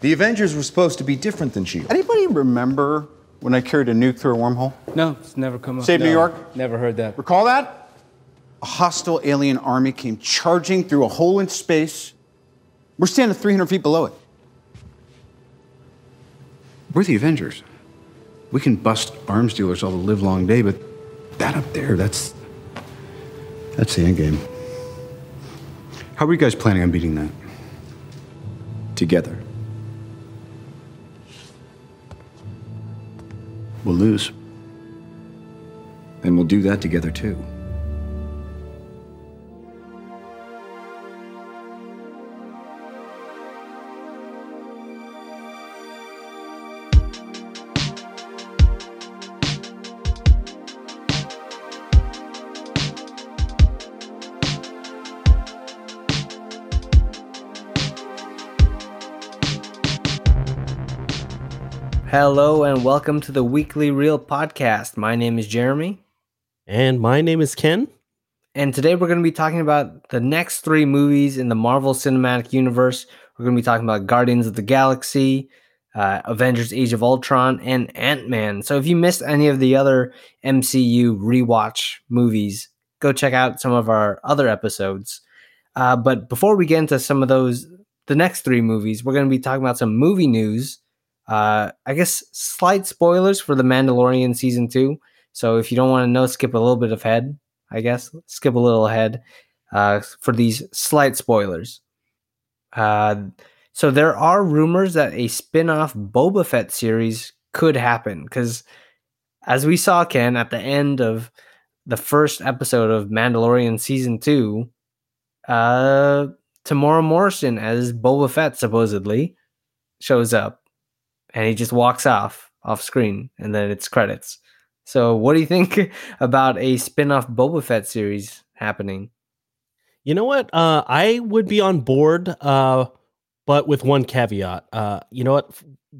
The Avengers were supposed to be different than S.H.I.E.L.D. Anybody remember when I carried a nuke through a wormhole? No, it's never come up. Save New York? Never heard that. Recall that? A hostile alien army came charging through a hole in space. We're standing 300 feet below it. We're the Avengers. We can bust arms dealers all the live long day, but that up there, that's. That's the end game. How are you guys planning on beating that? Together. We'll lose. And we'll do that together too. Hello and welcome to the Weekly Reel Podcast. My name is Jeremy, And my name is Ken. and today we're going to be talking about the next three movies in the Marvel Cinematic Universe. We're going to be talking about Guardians of the Galaxy, uh, Avengers Age of Ultron, and Ant Man. So if you missed any of the other MCU rewatch movies, go check out some of our other episodes. Uh, but before we get into some of those, the next three movies, we're going to be talking about some movie news. Uh, I guess slight spoilers for The Mandalorian season two. So if you don't want to know, skip a little bit ahead. I guess skip a little ahead uh, for these slight spoilers. Uh, so there are rumors that a spin-off Boba Fett series could happen because, as we saw, Ken at the end of the first episode of Mandalorian season two, uh, Temuera Morrison as Boba Fett supposedly shows up and he just walks off off screen and then it's credits. So what do you think about a spin-off Boba Fett series happening? You know what? Uh, I would be on board, uh, but with one caveat. Uh, you know what?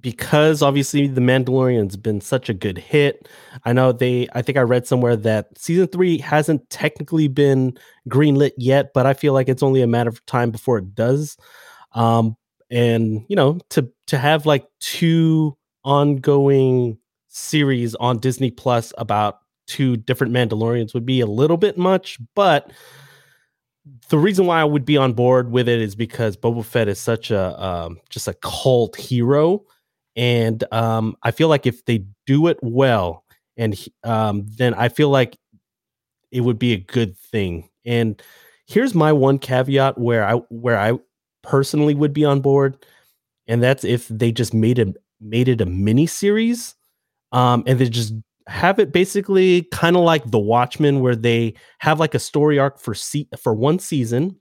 Because obviously The Mandalorian's been such a good hit. I know they. I think I read somewhere that season three hasn't technically been greenlit yet, but I feel like it's only a matter of time before it does. Um, and you know, to to have like two ongoing series on Disney Plus about two different Mandalorians would be a little bit much, but the reason why I would be on board with it is because Boba Fett is such a um, just a cult hero, and um, I feel like if they do it well, and um, then I feel like it would be a good thing. And here's my one caveat where I where I personally would be on board, and that's if they just made it made it a mini series, um, and they just have it basically kind of like The Watchmen, where they have like a story arc for se- for one season.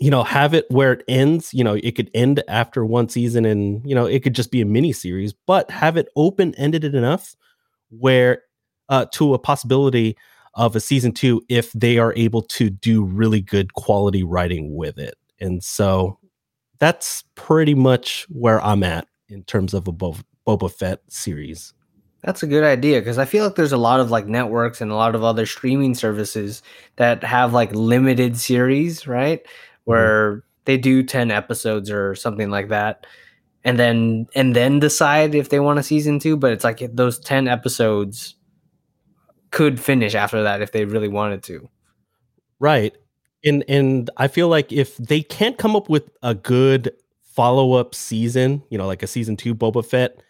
You know, have it where it ends. You know, it could end after one season, and you know, it could just be a mini series. But have it open ended enough where uh, to a possibility of a season two if they are able to do really good quality writing with it. And so that's pretty much where I'm at in terms of a Bo- Boba Fett series. That's a good idea because I feel like there's a lot of like networks and a lot of other streaming services that have like limited series, right? Mm-hmm. Where they do 10 episodes or something like that. And then and then decide if they want a season 2, but it's like those 10 episodes could finish after that if they really wanted to. Right. And and I feel like if they can't come up with a good follow-up season, you know, like a season 2 Boba Fett,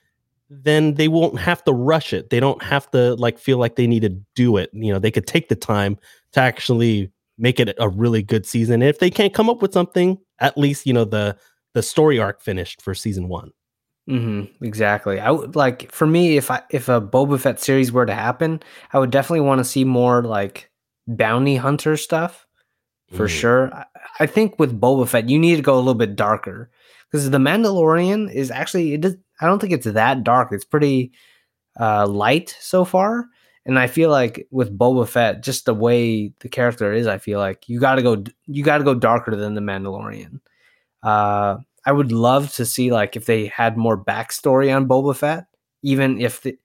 then they won't have to rush it. They don't have to like feel like they need to do it. You know, they could take the time to actually make it a really good season. And if they can't come up with something, at least, you know, the the story arc finished for season 1. Mm-hmm, exactly. I would like for me if I if a Boba Fett series were to happen, I would definitely want to see more like bounty hunter stuff for Mm. sure. I, think with Boba Fett, you need to go a little bit darker because the Mandalorian is actually it does. I don't think it's that dark. It's pretty uh, light so far, and I feel like with Boba Fett, just the way the character is, I feel like you got to go you got to go darker than the Mandalorian. Uh, I would love to see like if they had more backstory on Boba Fett, even if the,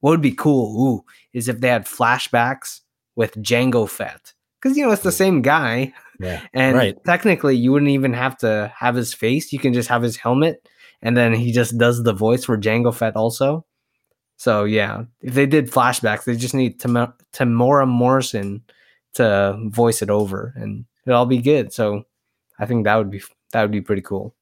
what would be cool ooh, is if they had flashbacks with Jango Fett. Because you know it's the same guy. Yeah. And Right. technically you wouldn't even have to have his face. You can just have his helmet and then he just does the voice for Jango Fett also. So yeah, if they did flashbacks, they just need Tam- Temuera Morrison to voice it over, and it'll all be good. So I think that would be that would be pretty cool.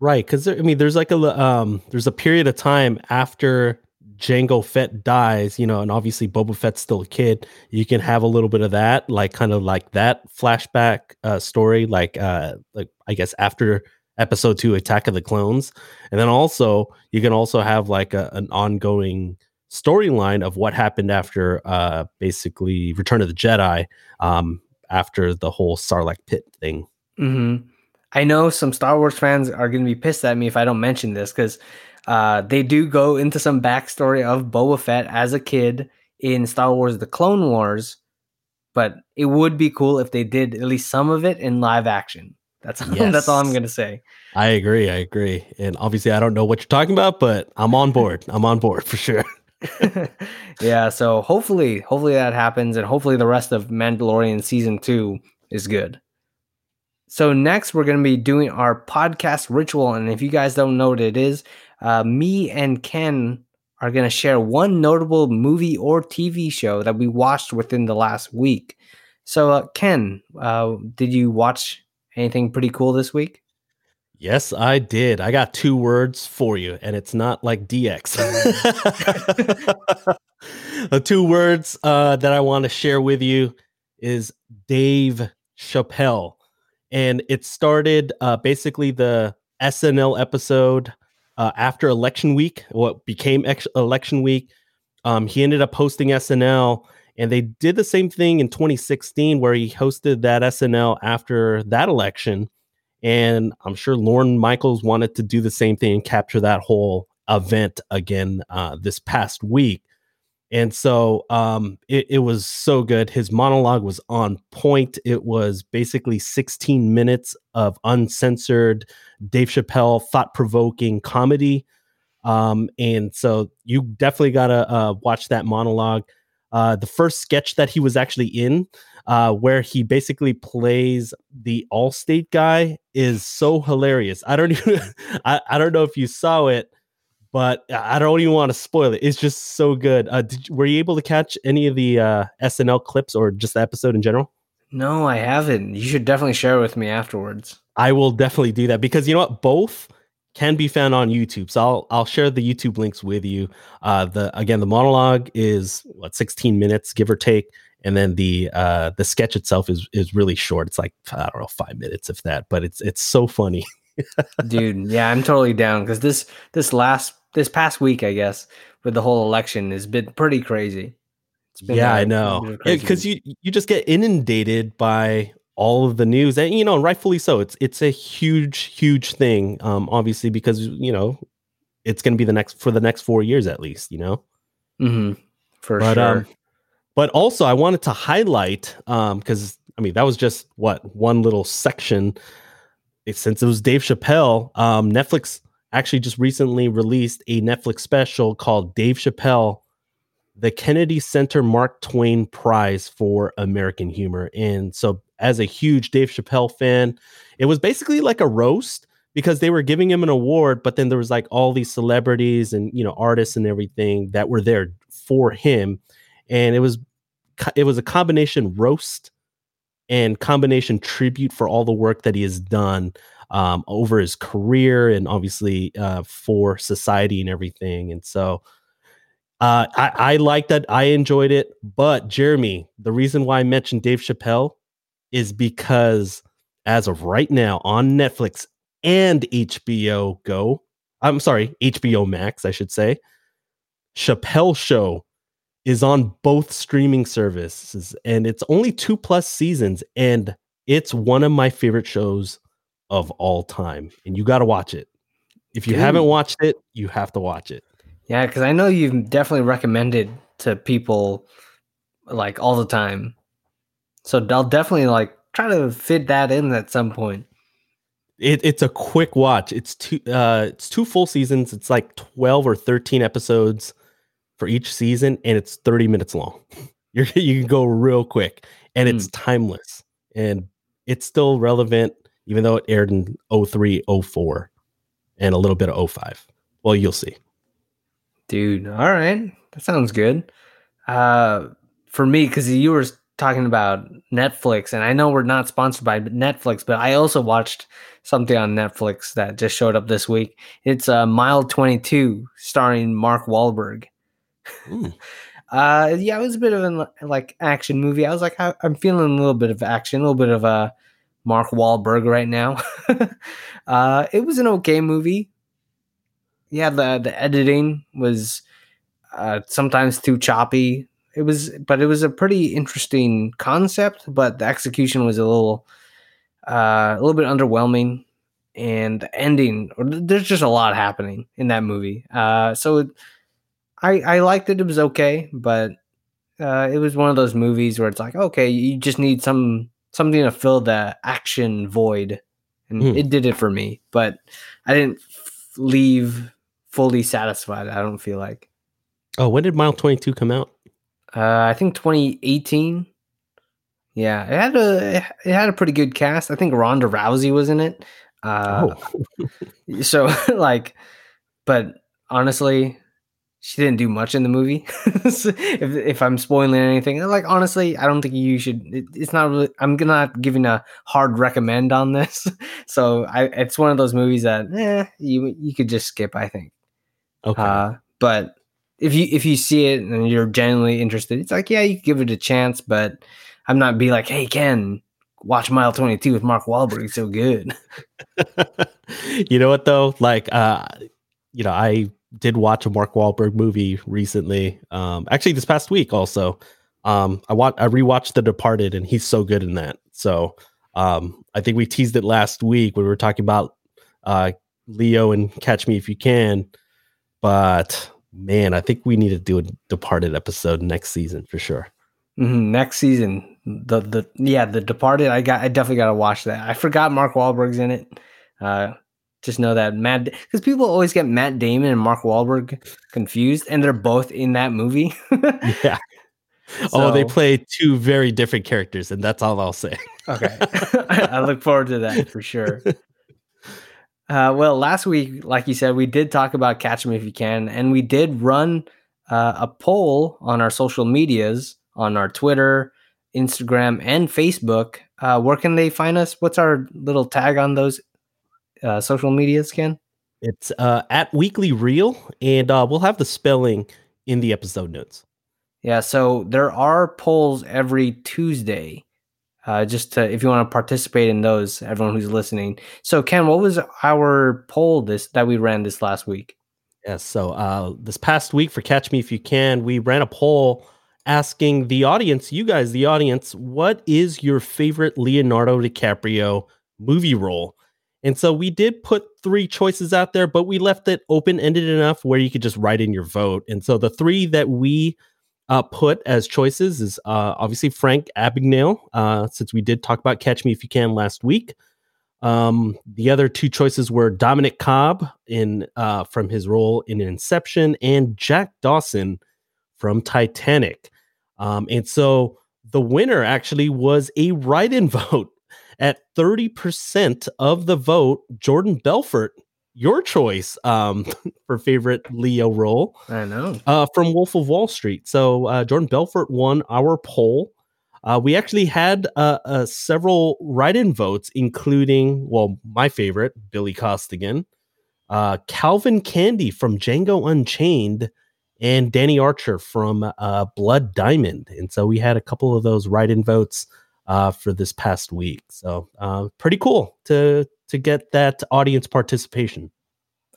Right, because I mean, there's like a um, there's a period of time after Jango Fett dies, you know, and obviously Boba Fett's still a kid. You can have a little bit of that, like kind of like that flashback uh, story, like uh, like I guess after Episode Two, Attack of the Clones, and then also you can also have like a, an ongoing storyline of what happened after uh, basically Return of the Jedi, um, after the whole Sarlacc pit thing. Mm-hmm. I know some Star Wars fans are going to be pissed at me if I don't mention this because uh, they do go into some backstory of Boba Fett as a kid in Star Wars: The Clone Wars, but it would be cool if they did at least some of it in live action. That's yes. that's all I'm going to say. I agree. I agree. And obviously, I don't know what you're talking about, but I'm on board. I'm on board for sure. yeah. So hopefully, hopefully that happens, and hopefully the rest of Mandalorian season two is good. So next, we're going to be doing our podcast ritual, and if you guys don't know what it is, uh, me and Ken are going to share one notable movie or TV show that we watched within the last week. So, uh, Ken, uh, did you watch anything pretty cool this week? Yes, I did. I got two words for you, and it's not like DX. the two words uh, that I want to share with you is Dave Chappelle and it started uh, basically the SNL episode uh, after election week, what became ex- election week. Um, he ended up hosting SNL, and they did the same thing in 2016, where he hosted that SNL after that election. And I'm sure Lorne Michaels wanted to do the same thing and capture that whole event again uh, this past week. And so um, it, it, was so good. His monologue was on point. It was basically 16 minutes of uncensored Dave Chappelle thought provoking comedy. Um, and so you definitely got to uh, watch that monologue. Uh, the first sketch that he was actually in, uh, where he basically plays the Allstate guy, is so hilarious. I don't even, I, I don't know if you saw it, but I don't even want to spoil it. It's just so good. Uh, did, were you able to catch any of the uh, SNL clips or just the episode in general? No, I haven't. You should definitely share with me afterwards. I will definitely do that because you know what, both can be found on YouTube. So I'll I'll share the YouTube links with you. Uh, the again, the monologue is what 16 minutes, give or take, and then the uh, the sketch itself is is really short. It's like I don't know, five minutes if that, but it's it's so funny. Dude, yeah, I'm totally down because this this last this past week, I guess, with the whole election has been pretty crazy. yeah, I know. Because you you just get inundated by all of the news, and you know, rightfully so. It's it's a huge, huge thing. Um, obviously, because you know, it's going to be the next for the next four years at least. You know. Hmm. For but, sure. Um, but also, I wanted to highlight um because I mean that was just what one little section. Since it was Dave Chappelle, um, Netflix actually just recently released a Netflix special called Dave Chappelle, the Kennedy Center Mark Twain Prize for American Humor. And so, as a huge Dave Chappelle fan, it was basically like a roast because they were giving him an award, but then there was like all these celebrities and you know artists and everything that were there for him, and it was it was a combination roast and combination tribute for all the work that he has done um, over his career and obviously uh, for society and everything. And so uh, I, I like that. I enjoyed it. But Jeremy, the reason why I mentioned Dave Chappelle is because as of right now on Netflix and HBO Go, I'm sorry, HBO Max, I should say, Chappelle Show is on both streaming services and it's only two plus seasons and it's one of my favorite shows of all time, and you got to watch it. If you Dude. haven't watched it, you have to watch it. Yeah, because I know you've definitely recommended to people like all the time. So I'll definitely like try to fit that in at some point. It, it's a quick watch. It's two uh it's two full seasons. It's like 12 or 13 episodes for each season and it's 30 minutes long. You're you can go real quick and it's mm. timeless and it's still relevant even though it aired in 03, 04. and a little bit of 05. Well, you'll see. Dude, all right. That sounds good. Uh for me, because you were talking about Netflix, and I know we're not sponsored by Netflix, but I also watched something on Netflix that just showed up this week. It's uh, Mile 22, starring Mark Wahlberg. Uh, yeah, it was a bit of an like action movie. I was like, I, am feeling a little bit of action, a little bit of a uh, Mark Wahlberg right now. uh, it was an okay movie. Yeah, the the editing was uh, sometimes too choppy it was but it was a pretty interesting concept but the execution was a little uh, a little bit underwhelming and the ending there's just a lot happening in that movie uh, so it, i i liked it it was okay but uh, it was one of those movies where it's like okay you just need some something to fill the action void and hmm. it did it for me but i didn't f- leave fully satisfied i don't feel like oh when did mile 22 come out uh, I think 2018. Yeah, it had a it had a pretty good cast. I think Ronda Rousey was in it. Uh, oh. so like, but honestly, she didn't do much in the movie. so if if I'm spoiling anything, like honestly, I don't think you should. It, it's not really. I'm not giving a hard recommend on this. so I, it's one of those movies that eh, you you could just skip. I think. Okay. Uh, but if you if you see it and you're genuinely interested, it's like yeah, you give it a chance, but I'm not be like, hey Ken, watch Mile 22 with Mark Wahlberg. It's so good. you know what though? Like, uh, you know, I did watch a Mark Wahlberg movie recently. Um, actually, this past week also. Um, I watched, I rewatched The Departed, and he's so good in that. So, um, I think we teased it last week when we were talking about uh, Leo and Catch Me If You Can, but man, I think we need to do a Departed episode next season for sure. Mm-hmm. Next season, the the yeah, the Departed. I got I definitely got to watch that. I forgot Mark Wahlberg's in it. Uh, just know that Matt because people always get Matt Damon and Mark Wahlberg confused, and they're both in that movie. yeah. So, oh, they play two very different characters, and that's all I'll say. okay, I look forward to that for sure. Uh, well, last week, like you said, we did talk about Catch Me If You Can, and we did run uh, a poll on our social medias on our Twitter, Instagram, and Facebook. Uh, where can they find us? What's our little tag on those uh, social medias, Ken? It's uh, at Weekly Reel, and uh, we'll have the spelling in the episode notes. Yeah, so there are polls every Tuesday uh, just to, if you want to participate in those, everyone who's listening. So, Ken, what was our poll this that we ran this last week? Yes. So, uh, this past week for Catch Me If You Can, we ran a poll asking the audience, you guys, the audience, what is your favorite Leonardo DiCaprio movie role? And so we did put three choices out there, but we left it open ended enough where you could just write in your vote. And so the three that we uh, put as choices is uh, obviously Frank Abagnale, uh, since we did talk about Catch Me If You Can last week. Um, the other two choices were Dominic Cobb in uh, from his role in Inception and Jack Dawson from Titanic. Um, and so the winner actually was a write-in vote at 30% of the vote. Jordan Belfort your choice um, for favorite Leo role. I know. Uh, from Wolf of Wall Street. So uh, Jordan Belfort won our poll. Uh, we actually had uh, uh, several write-in votes, including, well, my favorite, Billy Costigan, uh, Calvin Candie from Django Unchained, and Danny Archer from Blood Diamond. And so we had a couple of those write-in votes Uh, for this past week. So uh, pretty cool to to get that audience participation.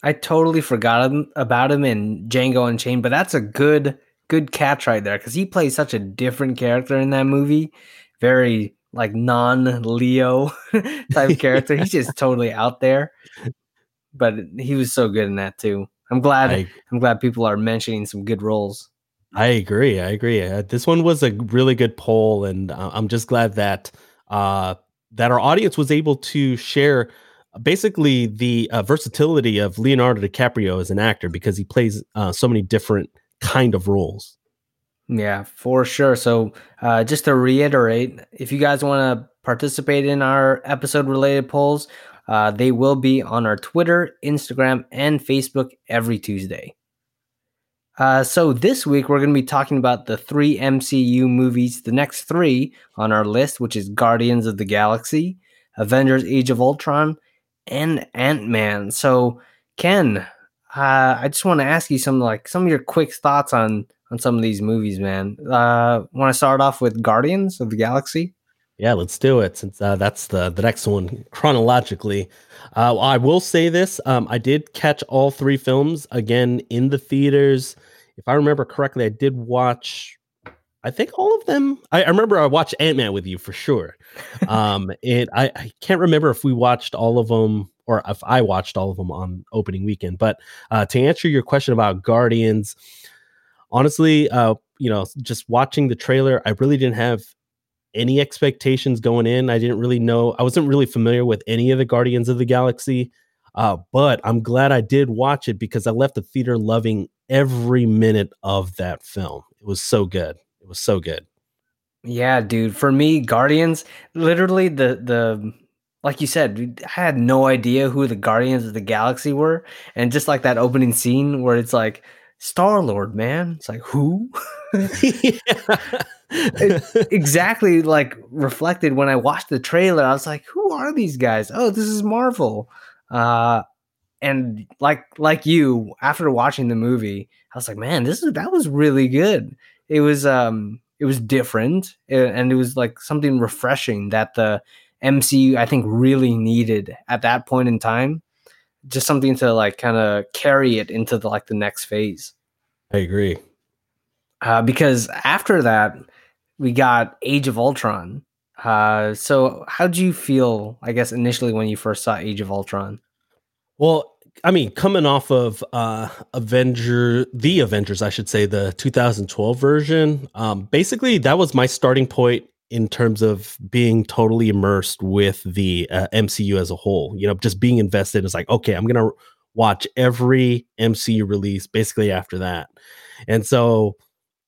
I totally forgot about him in Django Unchained, but that's a good good catch right there because he plays such a different character in that movie. Very like non Leo type character. He's just totally out there. But he was so good in that too. I'm glad. I, am glad people are mentioning some good roles. I agree. I agree. Uh, this one was a really good poll, and uh, I'm just glad that uh, that our audience was able to share basically the uh, versatility of Leonardo DiCaprio as an actor because he plays uh, so many different kind of roles. Yeah, for sure. So, uh, just to reiterate, if you guys want to participate in our episode related polls, Uh, they will be on our Twitter, Instagram, and Facebook every Tuesday. Uh, so this week we're going to be talking about the three MCU movies, the next three on our list, which is Guardians of the Galaxy, Avengers: Age of Ultron, and Ant Man. So Ken, uh, I just want to ask you some like some of your quick thoughts on on some of these movies, man. Uh, want to start off with Guardians of the Galaxy? Yeah, let's do it since uh, that's the the next one chronologically. Uh, I will say this: um, I did catch all three films again in the theaters. If I remember correctly, I did watch. I think all of them. I, I remember I watched Ant Man with you for sure, um, and I, I can't remember if we watched all of them or if I watched all of them on opening weekend. But uh, to answer your question about Guardians, honestly, uh, you know, just watching the trailer, I really didn't have any expectations going in. I didn't really know. I wasn't really familiar with any of the Guardians of the Galaxy. Uh, but I'm glad I did watch it because I left the theater loving every minute of that film. It was so good. It was so good. Yeah, dude. For me, Guardians, literally the the like you said, I had no idea who the Guardians of the Galaxy were, and just like that opening scene where it's like Star Lord, man. It's like who? exactly like reflected when I watched the trailer. I was like, who are these guys? Oh, this is Marvel. Uh, and like like you, after watching the movie, I was like, man, this is that was really good. It was um it was different and it was like something refreshing that the MCU I think really needed at that point in time. Just something to like kind of carry it into the like the next phase. I agree. Uh, because after that, we got Age of Ultron. Uh, so how do you feel, I guess, initially when you first saw Age of Ultron? Well, I mean, coming off of uh, Avenger, the Avengers, I should say, the 2012 version, um, basically that was my starting point in terms of being totally immersed with the uh, MCU as a whole. You know, just being invested is like, okay, I'm gonna watch every MCU release basically after that. And so,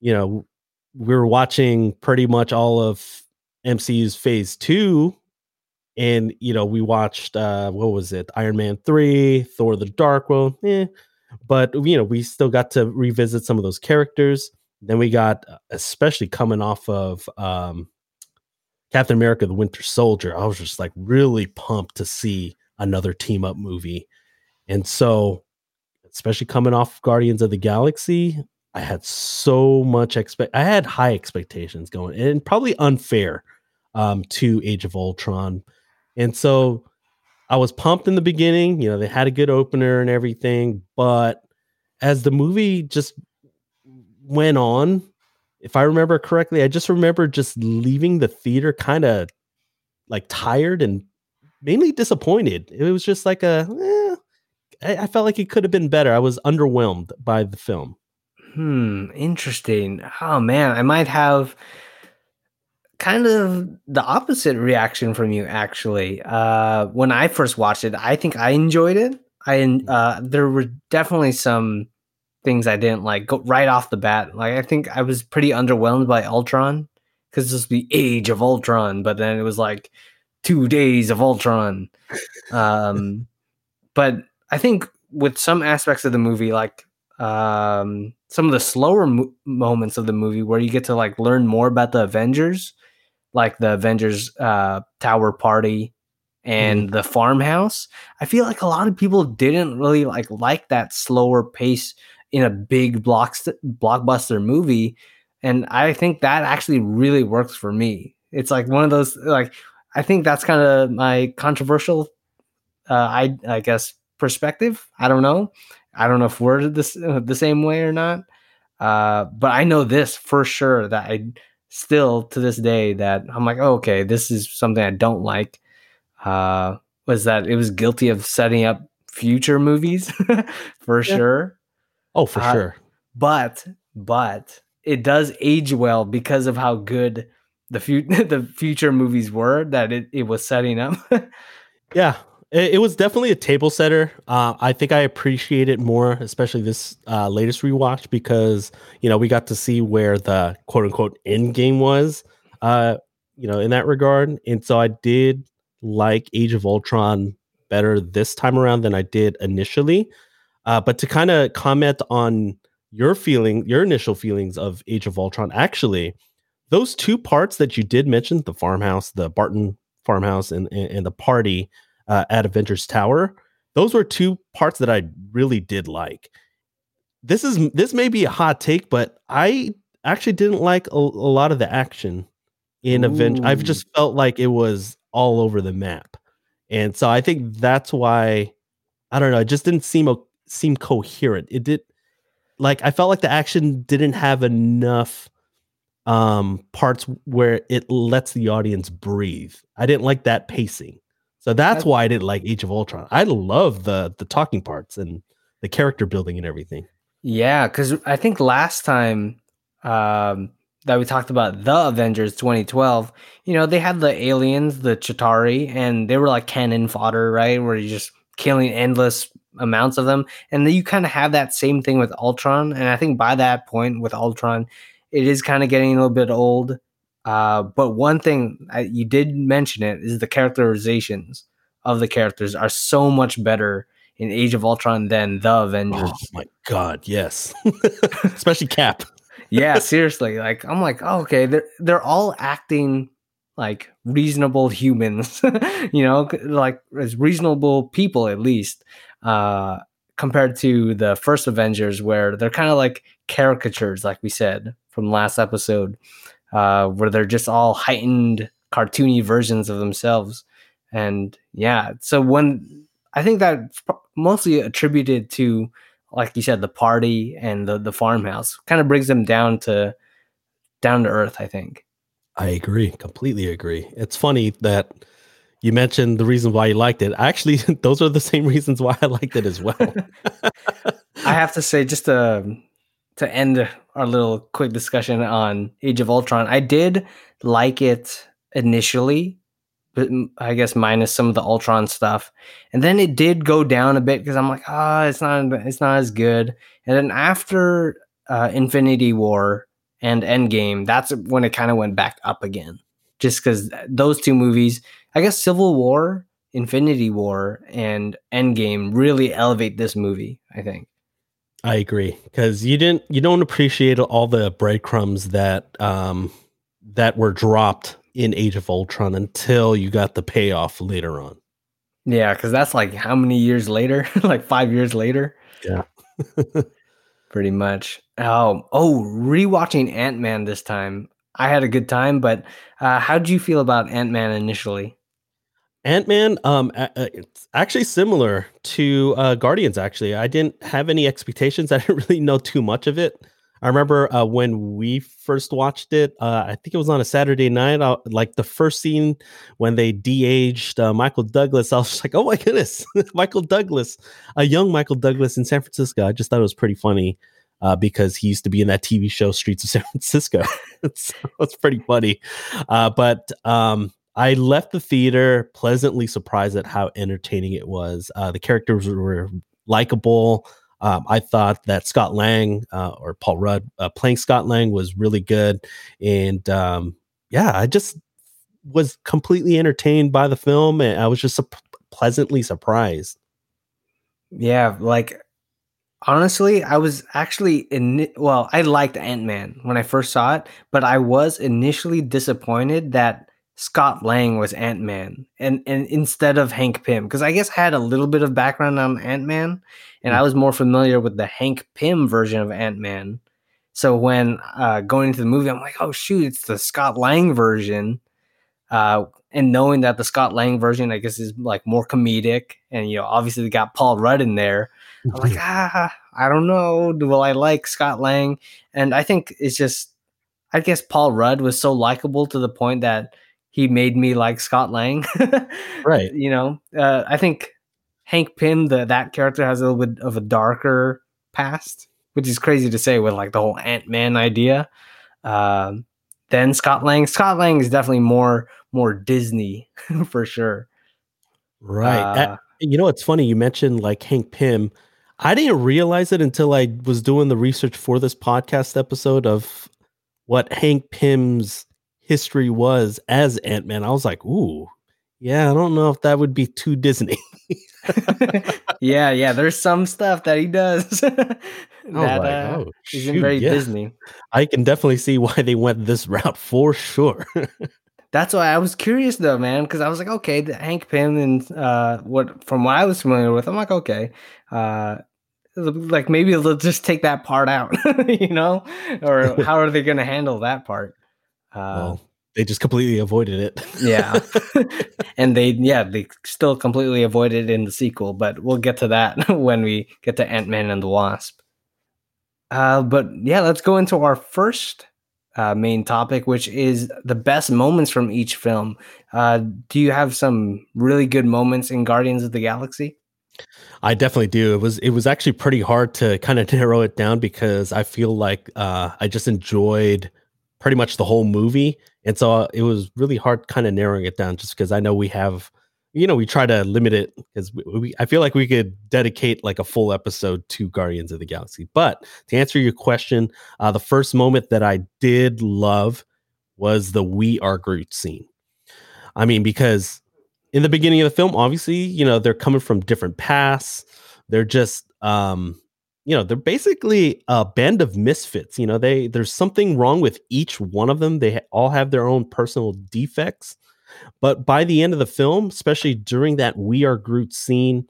you know, we were watching pretty much all of MCU's phase two. And, you know, we watched, uh, what was it? Iron Man 3, Thor the Dark World. Eh. But, you know, we still got to revisit some of those characters. Then we got, uh, especially coming off of um, Captain America the Winter Soldier, I was just like really pumped to see another team up movie. And so, especially coming off Guardians of the Galaxy, I had so much expect. I had high expectations going, and probably unfair um, to Age of Ultron, and so I was pumped in the beginning. You know, they had a good opener and everything, but as the movie just went on, if I remember correctly, I just remember just leaving the theater kind of like tired and mainly disappointed. It was just like a. Eh, I, I felt like it could have been better. I was underwhelmed by the film. Hmm, interesting. Oh man, I might have kind of the opposite reaction from you actually. Uh when I first watched it, I think I enjoyed it. I Mm. uh there were definitely some things I didn't like go right off the bat. Like I think I was pretty underwhelmed by Ultron cuz this was the age of Ultron, but then it was like 2 days of Ultron. Um but I think with some aspects of the movie like um some of the slower mo- moments of the movie where you get to like learn more about the Avengers, like the Avengers uh, Tower Party and the farmhouse. I feel like a lot of people didn't really like like that slower pace in a big block blockbuster movie, and I think that actually really works for me. It's like one of those like I think that's kind of my controversial, uh, I I guess perspective. I don't know. I don't know if we're this uh, the same way or not. Uh, but I know this for sure that I still to this day that I'm like, oh, okay, this is something I don't like. Uh, was that it was guilty of setting up future movies for Yeah. sure. Oh, for Uh, sure. But but it does age well because of how good the fu- the future movies were that it, it was setting up. Yeah, it, it was definitely a table setter. Uh, I think I appreciate it more, especially this uh, latest rewatch, because you know we got to see where the quote unquote end game was. Uh, you know, in that regard, and so I did like Age of Ultron better this time around than I did initially. Uh, but to kind of comment on your feeling, your initial feelings of Age of Ultron, actually, those two parts that you did mention, the farmhouse, the Barton farmhouse, and, and, and the party uh, at Avengers Tower, those were two parts that I really did like. This is this may be a hot take, but I actually didn't like a, a lot of the action in Avengers. I've just felt like it was all over the map, and so I think that's why I don't know. It just didn't seem seem coherent. It did like I felt like the action didn't have enough um parts where it lets the audience breathe. I didn't like that pacing. So that's why I didn't like Age of Ultron. I love the the talking parts and the character building and everything. Yeah, because I think last time um, that we talked about the Avengers 2012, you know, they had the aliens, the Chitauri, and they were like cannon fodder, right? Where you're just killing endless amounts of them. And then you kind of have that same thing with Ultron. And I think by that point with Ultron, it is kind of getting a little bit old. Uh, but one thing I, you did mention it is the characterizations of the characters are so much better in Age of Ultron than the Avengers. Oh my god, yes. Especially Cap. yeah, seriously. Like I'm like, oh, okay, they're they're all acting like reasonable humans, you know, like as reasonable people at least. Uh compared to the first Avengers where they're kind of like caricatures, like we said from last episode, uh, where they're just all heightened cartoony versions of themselves. And yeah, so when I think that mostly attributed to, like you said, the party and the the farmhouse kind of brings them down to down to earth. I think. I agree, completely agree. It's funny that you mentioned the reason why you liked it. Actually, those are the same reasons why I liked it as well. I have to say, just to to end our little quick discussion on Age of Ultron, I did like it initially but I guess minus some of the Ultron stuff. And then it did go down a bit because I'm like, ah, oh, it's not it's not as good. And then after uh, Infinity War and Endgame, that's when it kind of went back up again. Just because those two movies, I guess Civil War, Infinity War, and Endgame really elevate this movie. I think. I agree because you didn't you don't appreciate all the breadcrumbs that um that were dropped in Age of Ultron until you got the payoff later on. Yeah, because that's like how many years later? like five years later. Yeah. Pretty much. Oh, oh, rewatching Ant Man this time. I had a good time, but uh, how did you feel about Ant Man initially? Ant Man, um, it's actually similar to uh, Guardians. Actually, I didn't have any expectations. I didn't really know too much of it. I remember uh, when we first watched it. Uh, I think it was on a Saturday night. Uh, like the first scene when they de-aged uh, Michael Douglas, I was like, "Oh my goodness, Michael Douglas, a young Michael Douglas in San Francisco." I just thought it was pretty funny uh, because he used to be in that TV show Streets of San Francisco. it's, it's pretty funny, uh, but um, I left the theater pleasantly surprised at how entertaining it was. the characters were likable. Um, I thought that Scott Lang uh, or Paul Rudd uh, playing Scott Lang was really good, and um, yeah, I just was completely entertained by the film, and I was just su- pleasantly surprised. Yeah, like honestly, I was actually in. Well, I liked Ant Man when I first saw it, but I was initially disappointed that Scott Lang was Ant Man, and and instead of Hank Pym, because I guess I had a little bit of background on Ant Man, and I was more familiar with the Hank Pym version of Ant Man. So when uh, going into the movie, I'm like, oh shoot, it's the Scott Lang version. Uh, and knowing that the Scott Lang version, I guess, is like more comedic, and you know, obviously they got Paul Rudd in there. I'm like, ah, I don't know. Will I like Scott Lang? And I think it's just, I guess Paul Rudd was so likable to the point that he made me like Scott Lang. right. You know, uh, I think Hank Pym, the that character has a little bit of a darker past, which is crazy to say with like the whole Ant Man idea. Um, then Scott Lang. Scott Lang is definitely more more Disney for sure. Right. Uh, you know, it's funny you mentioned like Hank Pym. I didn't realize it until I was doing the research for this podcast episode of what Hank Pym's history was as Ant Man. I was like, ooh, yeah, I don't know if that would be too Disney. yeah, yeah. There's some stuff that he does that like, uh, oh, isn't very yeah. Disney. I can definitely see why they went this route for sure. That's why I was curious though, man, because I was like, okay, the Hank Pym and uh, what from what I was familiar with, I'm like, okay, uh, like maybe they'll just take that part out, you know, or how are they going to handle that part? Uh, well, they just completely avoided it. yeah, and they yeah they still completely avoided it in the sequel, but we'll get to that when we get to Ant Man and the Wasp. Uh, but yeah, let's go into our first uh, main topic, which is the best moments from each film. Uh, do you have some really good moments in Guardians of the Galaxy? I definitely do. It was it was actually pretty hard to kind of narrow it down because I feel like uh, I just enjoyed pretty much the whole movie, and so uh, it was really hard kind of narrowing it down just because I know we have you know we try to limit it because we, we, i feel like we could dedicate like a full episode to guardians of the galaxy. But to answer your question uh, the first moment that i did love was the we are groot scene. I mean because in the beginning of the film obviously you know they're coming from different paths they're just um you know they're basically a band of misfits you know they there's something wrong with each one of them they all have their own personal defects but by the end of the film, especially during that We Are Groot scene,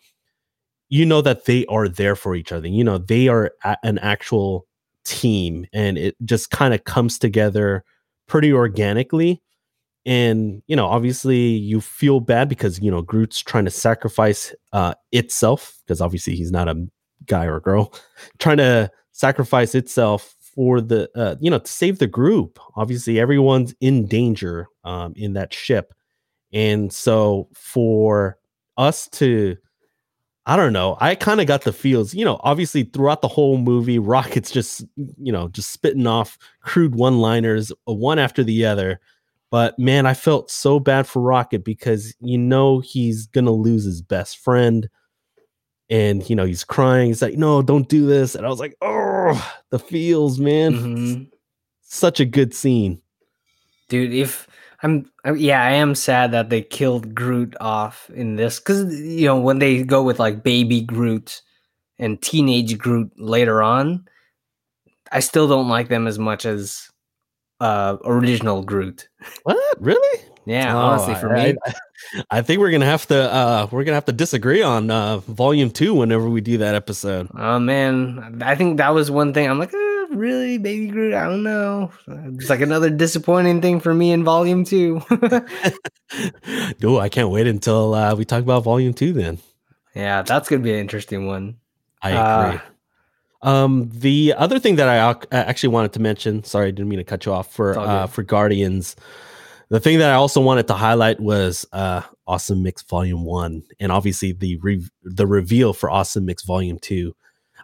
you know that they are there for each other. You know, they are an actual team and it just kind of comes together pretty organically. And, you know, obviously you feel bad because, you know, Groot's trying to sacrifice uh, itself because obviously he's not a guy or girl, trying to sacrifice itself for the uh, you know to save the group. Obviously everyone's in danger um, in that ship. And so for us to i don't know i kind of got the feels you know obviously throughout the whole movie rocket's just you know just spitting off crude one liners uh, one after the other. But man i felt so bad for rocket because you know he's gonna lose his best friend and you know he's crying he's like no don't do this and i was like oh the feels man. Mhm. such a good scene. Dude, if I'm, yeah, I am sad that they killed Groot off in this because you know when they go with like baby Groot and teenage Groot later on, I still don't like them as much as uh original Groot. what? Really? Yeah, Oh, honestly, for I, me, I, I think we're gonna have to uh we're gonna have to disagree on uh volume two whenever we do that episode oh man, I think that was one thing. I'm like, eh, really, baby Groot? I don't know. It's like another disappointing thing for me in Volume Two. oh i can't wait until uh we talk about volume two then yeah, that's gonna be an interesting one. i Uh, agree um the other thing that i ac- actually wanted to mention sorry i didn't mean to cut you off for uh for guardians the thing that i also wanted to highlight was uh awesome mix volume one and obviously the re- the reveal for awesome mix volume two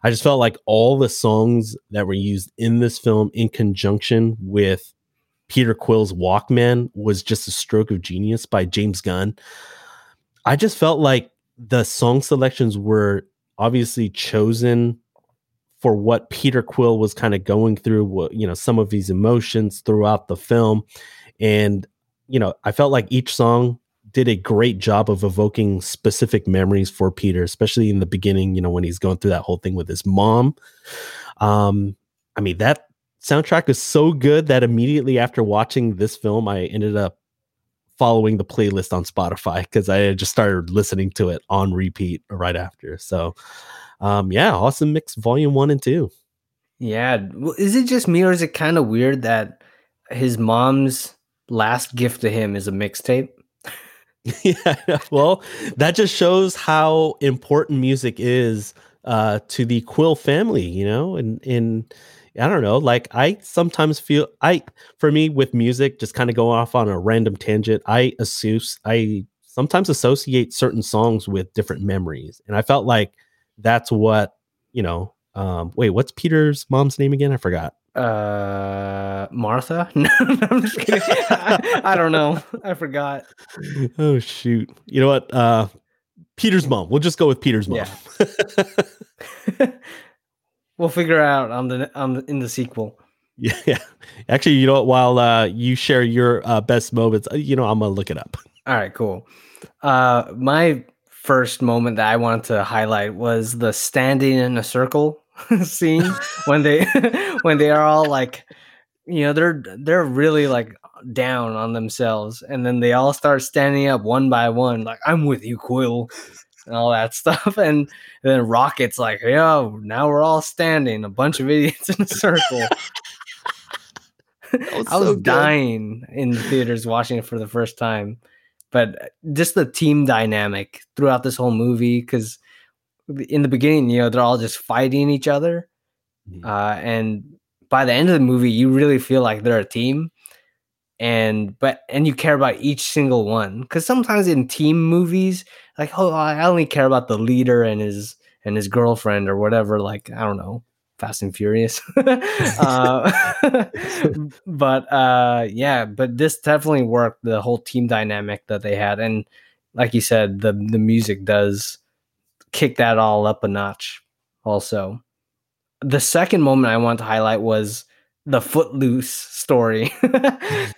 I just felt like all the songs that were used in this film in conjunction with Peter Quill's Walkman was just a stroke of genius by James Gunn. I just felt like the song selections were obviously chosen for what Peter Quill was kind of going through, what you know, some of these emotions throughout the film. And, you know, I felt like each song did a great job of evoking specific memories for Peter, especially in the beginning, you know, when he's going through that whole thing with his mom. Um, I mean, that soundtrack is so good that immediately after watching this film, I ended up following the playlist on Spotify because I just started listening to it on repeat right after. So, um, yeah, awesome mix volume one and two. Yeah. Is it just me or is it kind of weird that his mom's last gift to him is a mixtape? yeah, well, that just shows how important music is uh, to the Quill family, you know, and and I don't know, like I sometimes feel I for me with music, just kind of go off on a random tangent. I assume I sometimes associate certain songs with different memories, and I felt like that's what you know. Um, wait, what's Peter's mom's name again? I forgot. Uh, Martha? No, no, I'm just kidding. I, I don't know. I forgot. oh shoot! You know what? Uh, Peter's mom. We'll just go with Peter's mom. Yeah. we'll figure out on the on the, in the sequel. Yeah, yeah. Actually, you know what? While uh, you share your uh, best moments, uh, you know, I'm gonna look it up. All right, cool. Uh, my first moment that I wanted to highlight was the standing in a circle scene when they when they are all like, you know, they're they're really like down on themselves, and then they all start standing up one by one, like I'm with you, Quill, and all that stuff, and, then Rocket's like, yo, now we're all standing, a bunch of idiots in a circle. was I was so dying in the theaters watching it for the first time. But just the team dynamic throughout this whole movie, because in the beginning, you know, they're all just fighting each other. Mhm. Uh, and by the end of the movie, you really feel like they're a team. And but and you care about each single one. Cause sometimes in team movies, like, oh, I only care about the leader and his and his girlfriend or whatever, like, I don't know, Fast and Furious. uh, but uh, yeah, but this definitely worked. The whole team dynamic that they had, and like you said, the the music does kick that all up a notch. Also, the second moment I want to highlight was the Footloose story.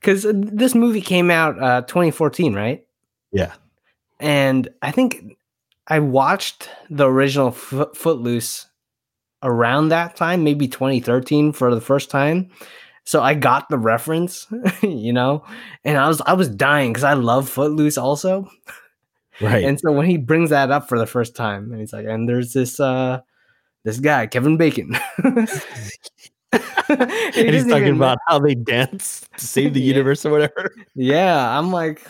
Because this movie came out uh, 2014, right? Yeah. and I think I watched the original Foot Footloose around that time, maybe 2013 for the first time. So I got the reference, you know, and I was I was dying because I love Footloose also. Right. And so when he brings that up for the first time, and he's like, and there's this uh this guy, Kevin Bacon. and he's talking about how they dance to save the Yeah. universe or whatever. Yeah, I'm like,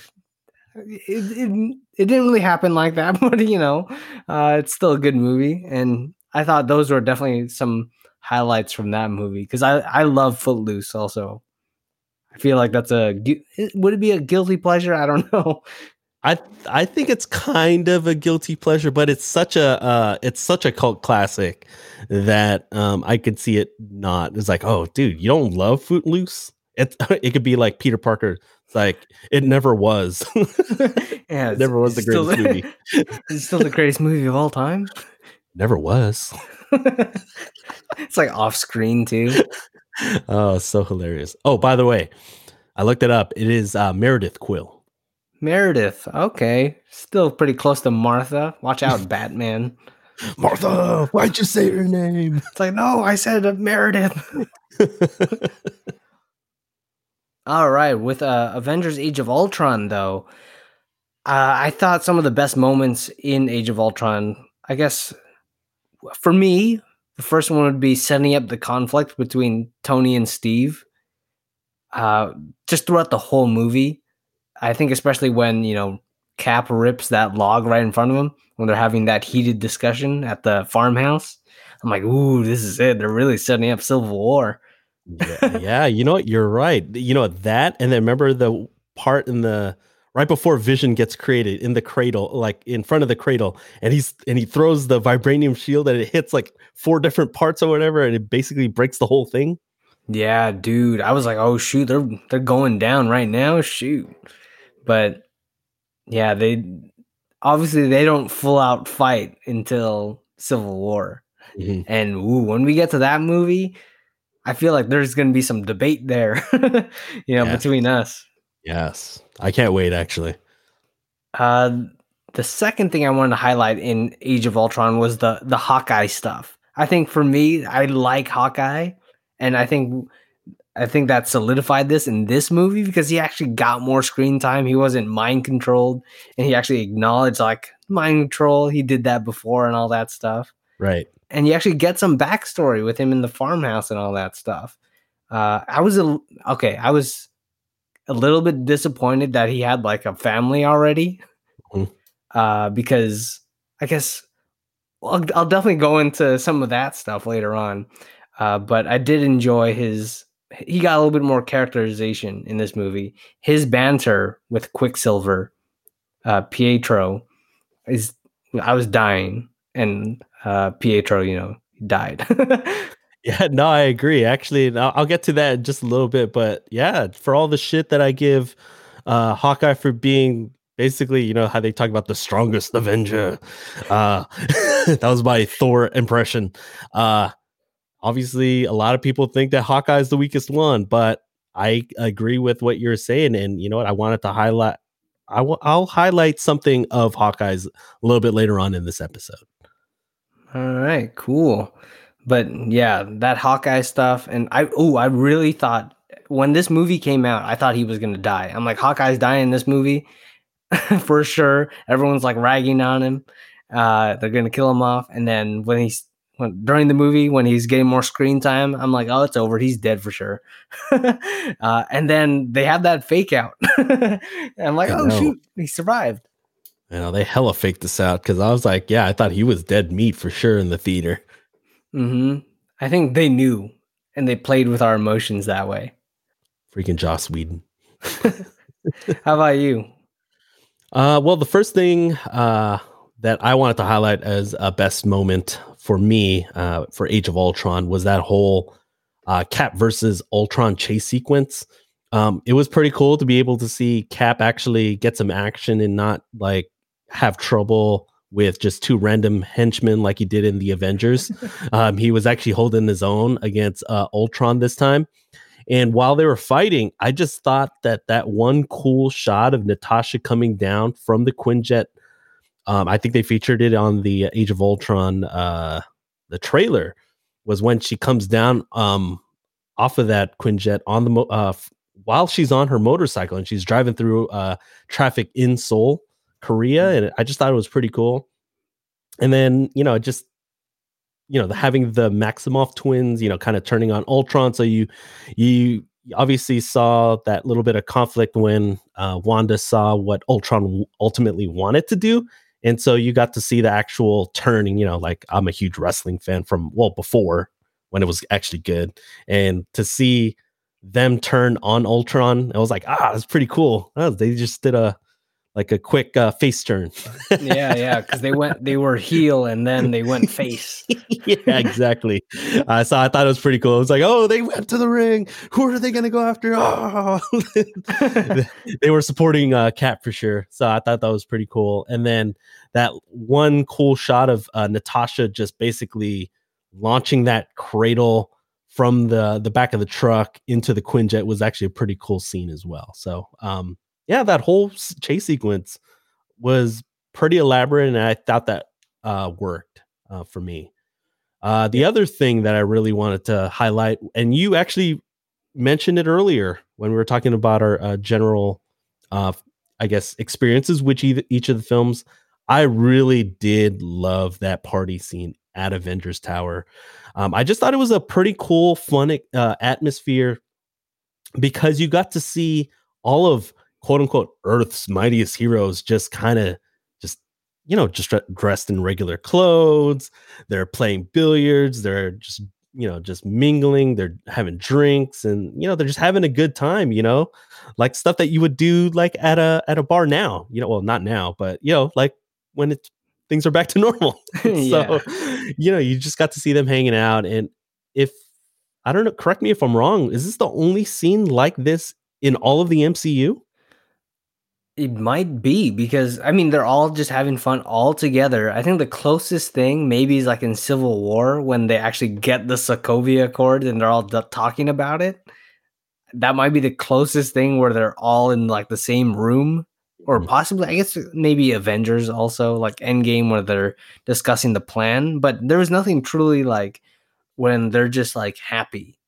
it, it, it didn't really happen like that, but you know, uh, it's still a good movie, and I thought those were definitely some highlights from that movie because I I love Footloose also. I feel like that's a would it be a guilty pleasure? I don't know. I I think it's kind of a guilty pleasure, but it's such a uh, it's such a cult classic that um, I could see it not. It's like, oh, dude, you don't love Footloose? It it could be like Peter Parker. It's like it never was. yeah, It never was the still- greatest movie. it's still the greatest movie of all time. never was. it's like off screen too. Oh, so hilarious. Oh, by the way, I looked it up. It is uh, Meredith Quill. Meredith, okay, still pretty close to Martha. Watch out, Batman. Martha, why'd you say her name? It's like, no, I said uh, Meredith. All right, with uh, Avengers: Age of Ultron, though, uh, I thought some of the best moments in Age of Ultron. I guess for me, the first one would be setting up the conflict between Tony and Steve. Uh, just throughout the whole movie, I think especially when you know Cap rips that log right in front of him when they're having that heated discussion at the farmhouse. I'm like, ooh, this is it. They're really setting up Civil War. yeah, yeah, you know what? You're right. You know that, and then remember the part in the right before Vision gets created in the cradle, like in front of the cradle, and he's and he throws the vibranium shield, and it hits like four different parts or whatever, and it basically breaks the whole thing. Yeah, dude. I was like, oh shoot, they're they're going down right now. Shoot. But yeah, they obviously they don't full out fight until Civil War. Mhm. And ooh, when we get to that movie, I feel like there's gonna be some debate there, you know, Yeah. between us. Yes, I can't wait. Actually, Uh, the second thing I wanted to highlight in Age of Ultron was the the Hawkeye stuff. I think for me, I like Hawkeye, and I think I think that solidified this in this movie because he actually got more screen time. He wasn't mind controlled, and he actually acknowledged like mind control. He did that before and all that stuff, right? and you actually get some backstory with him in the farmhouse and all that stuff. Uh, I was a, okay. I was a little bit disappointed that he had like a family already, Mhm. uh, because I guess I'll, I'll definitely go into some of that stuff later on. Uh, but I did enjoy his. He got a little bit more characterization in this movie. His banter with Quicksilver, uh, Pietro, is I was dying, and uh, Pietro, you know, died. Yeah, no, I agree. Actually, I'll, get to that in just a little bit. But yeah, for all the shit that I give uh, Hawkeye for being basically, you know, how they talk about the strongest Avenger. Uh, that was my Thor impression. Uh, obviously, a lot of people think that Hawkeye is the weakest one, but I agree with what you're saying, and you know what? I wanted to highlight. I'll highlight something of Hawkeye's a little bit later on in this episode. All right, cool. But yeah, that Hawkeye stuff, and I oh, I really thought when this movie came out, I thought he was gonna die. I'm like, Hawkeye's dying in this movie for sure. Everyone's like ragging on him. Uh, they're gonna kill him off, and then when he's when, during the movie when he's getting more screen time, I'm like, oh, it's over. He's dead for sure. uh, and then they have that fake out. I'm like, oh shoot, he survived. You know, they hella faked this out because I was like, yeah, I thought he was dead meat for sure in the theater. hmm I think they knew, and they played with our emotions that way. Freaking Joss Whedon. How about you? Uh, well, the first thing uh, that I wanted to highlight as a best moment for me uh, for Age of Ultron was that whole uh, Cap versus Ultron chase sequence. Um, it was pretty cool to be able to see Cap actually get some action and not like have trouble with just two random henchmen like he did in the Avengers. um, he was actually holding his own against uh, Ultron this time. And while they were fighting, I just thought that that one cool shot of Natasha coming down from the Quinjet, um, I think they featured it on the Age of Ultron, uh, the trailer, was when she comes down um, off of that Quinjet on the mo- uh, f- while she's on her motorcycle and she's driving through uh, traffic in Seoul, Korea, and I just thought it was pretty cool. And then you know, just you know, the, having the Maximoff twins, you know, kind of turning on Ultron. So you you obviously saw that little bit of conflict when uh, Wanda saw what Ultron ultimately wanted to do. And so you got to see the actual turning, you know, like I'm a huge wrestling fan from well before when it was actually good. And to see them turn on Ultron, I was like, ah, that's pretty cool. Oh, they just did a like a quick uh, face turn. Yeah, yeah, because they went, they were heel, and then they went face. yeah, exactly. Uh, so I thought it was pretty cool. It was like, oh, they went to the ring. Who are they going to go after? Oh. they were supporting uh, Cap for sure. So I thought that was pretty cool. And then that one cool shot of uh, Natasha just basically launching that cradle from the the back of the truck into the Quinjet was actually a pretty cool scene as well. So um, yeah, that whole chase sequence was pretty elaborate, and I thought that uh, worked uh, for me. Uh, the other thing that I really wanted to highlight, and you actually mentioned it earlier when we were talking about our uh, general, uh, I guess, experiences with each, each of the films. I really did love that party scene at Avengers Tower. Um, I just thought it was a pretty cool, fun uh, atmosphere because you got to see all of quote unquote Earth's mightiest heroes just kind of just you know just dre- dressed in regular clothes. They're playing billiards. They're just you know just mingling. They're having drinks and you know they're just having a good time. You know, like stuff that you would do like at a at a bar now. You know, well not now, but you know like when it's things are back to normal. Yeah. so you know you just got to see them hanging out and if I don't know, correct me if I'm wrong. Is this the only scene like this in all of the MCU? It might be because I mean they're all just having fun all together. I think the closest thing maybe is like in Civil War when they actually get the Sokovia Accord and they're all d- talking about it. That might be the closest thing where they're all in like the same room, or Mhm. possibly I guess maybe Avengers also like Endgame where they're discussing the plan. But there was nothing truly like when they're just like happy.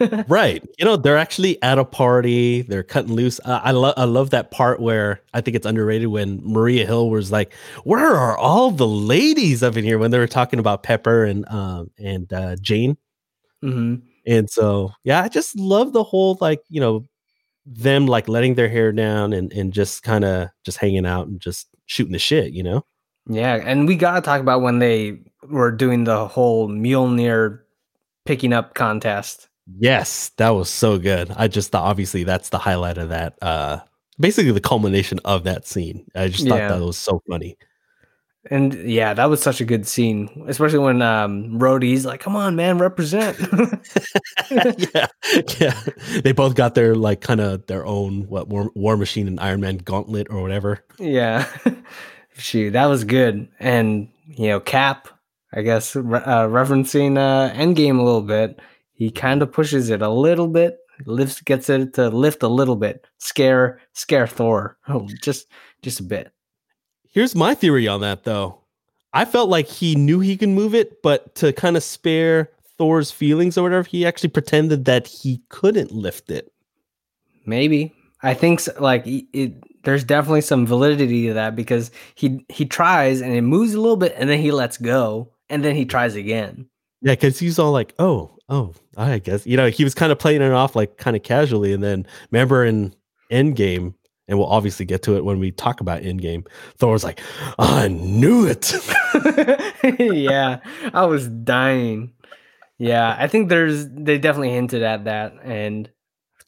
right. You know, they're actually at a party. They're cutting loose. Uh, I love I love that part where I think it's underrated when Maria Hill was like, "Where are all the ladies up in here?" When they were talking about Pepper and um and uh, Jane. hmm And so, yeah, I just love the whole like you know them like letting their hair down and and just kind of just hanging out and just shooting the shit. You know. Yeah, and we gotta talk about when they were doing the whole Mjolnir picking up contest. Yes, that was so good. I just thought obviously that's the highlight of that. Uh basically the culmination of that scene. I just thought Yeah. that was so funny. And yeah, that was such a good scene, especially when um Rhodey's like, "Come on, man, represent." yeah. Yeah. They both got their like kind of their own what war, war machine and Iron Man gauntlet or whatever. yeah, shoot, that was good. And you know, Cap, I guess, re- uh, referencing uh, Endgame a little bit, he kind of pushes it a little bit. lifts gets it to lift a little bit, scare scare Thor, oh, just just a bit. Here's my theory on that though. I felt like he knew he can move it, but to kind of spare Thor's feelings or whatever, he actually pretended that he couldn't lift it. Maybe I think so, like it, it, There's definitely some validity to that because he he tries and it moves a little bit and then he lets go and then he tries again. Yeah, because he's all like, "Oh, oh, I guess," you know, he was kind of playing it off like kind of casually, and then remember in Endgame, and we'll obviously get to it when we talk about Endgame. Thor's like, "I knew it." yeah, I was dying. Yeah, I think there's they definitely hinted at that, and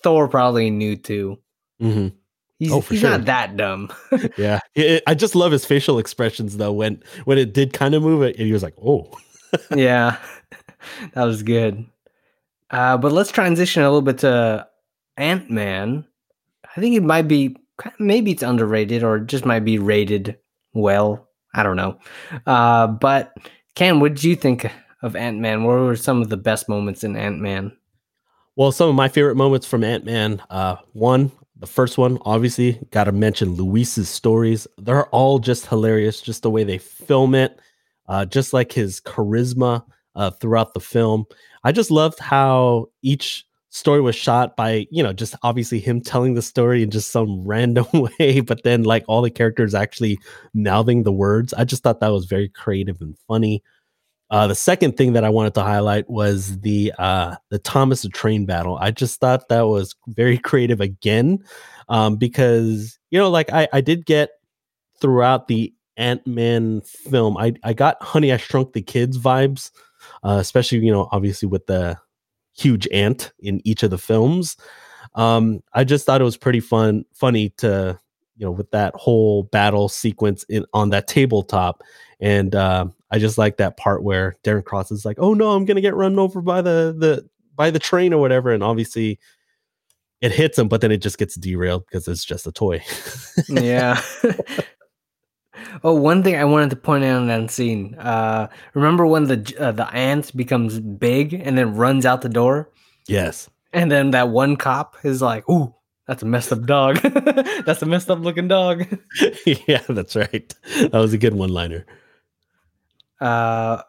Thor probably knew too. hmm He's, Oh, he's sure. not that dumb. Yeah, It- I just love his facial expressions though. When when it did kind of move it, and he was like, "Oh." yeah, that was good. Uh, but let's transition a little bit to Ant Man. I think it might be maybe it's underrated or just might be rated well. I don't know. Uh, but Ken, what did you think of Ant Man? What were some of the best moments in Ant Man? Well, some of my favorite moments from Ant Man. Uh, one, the first one, obviously, got to mention Luis's stories. They're all just hilarious, just the way they film it, uh, just like his charisma uh, throughout the film. I just loved how each story was shot by, you know, just obviously him telling the story in just some random way, but then like all the characters actually mouthing the words. I just thought that was very creative and funny. Uh, the second thing that I wanted to highlight was the uh, the Thomas the Train battle. I just thought that was very creative again, um, because you know, like I, I did get throughout the Ant Man film, I I got Honey I Shrunk the Kids vibes, uh, especially you know, obviously with the huge ant in each of the films. Um, I just thought it was pretty fun, funny to you know, with that whole battle sequence in on that tabletop. And uh, I just like that part where Darren Cross is like, "Oh no, I'm gonna get run over by the the by the train or whatever," and obviously it hits him, but then it just gets derailed because it's just a toy. yeah. oh, one thing I wanted to point out in that scene. Uh, remember when the uh, the ant becomes big and then runs out the door, yes, and then that one cop is like, "Ooh, that's a messed up dog. that's a messed up looking dog." yeah, that's right. That was a good one liner. Uh,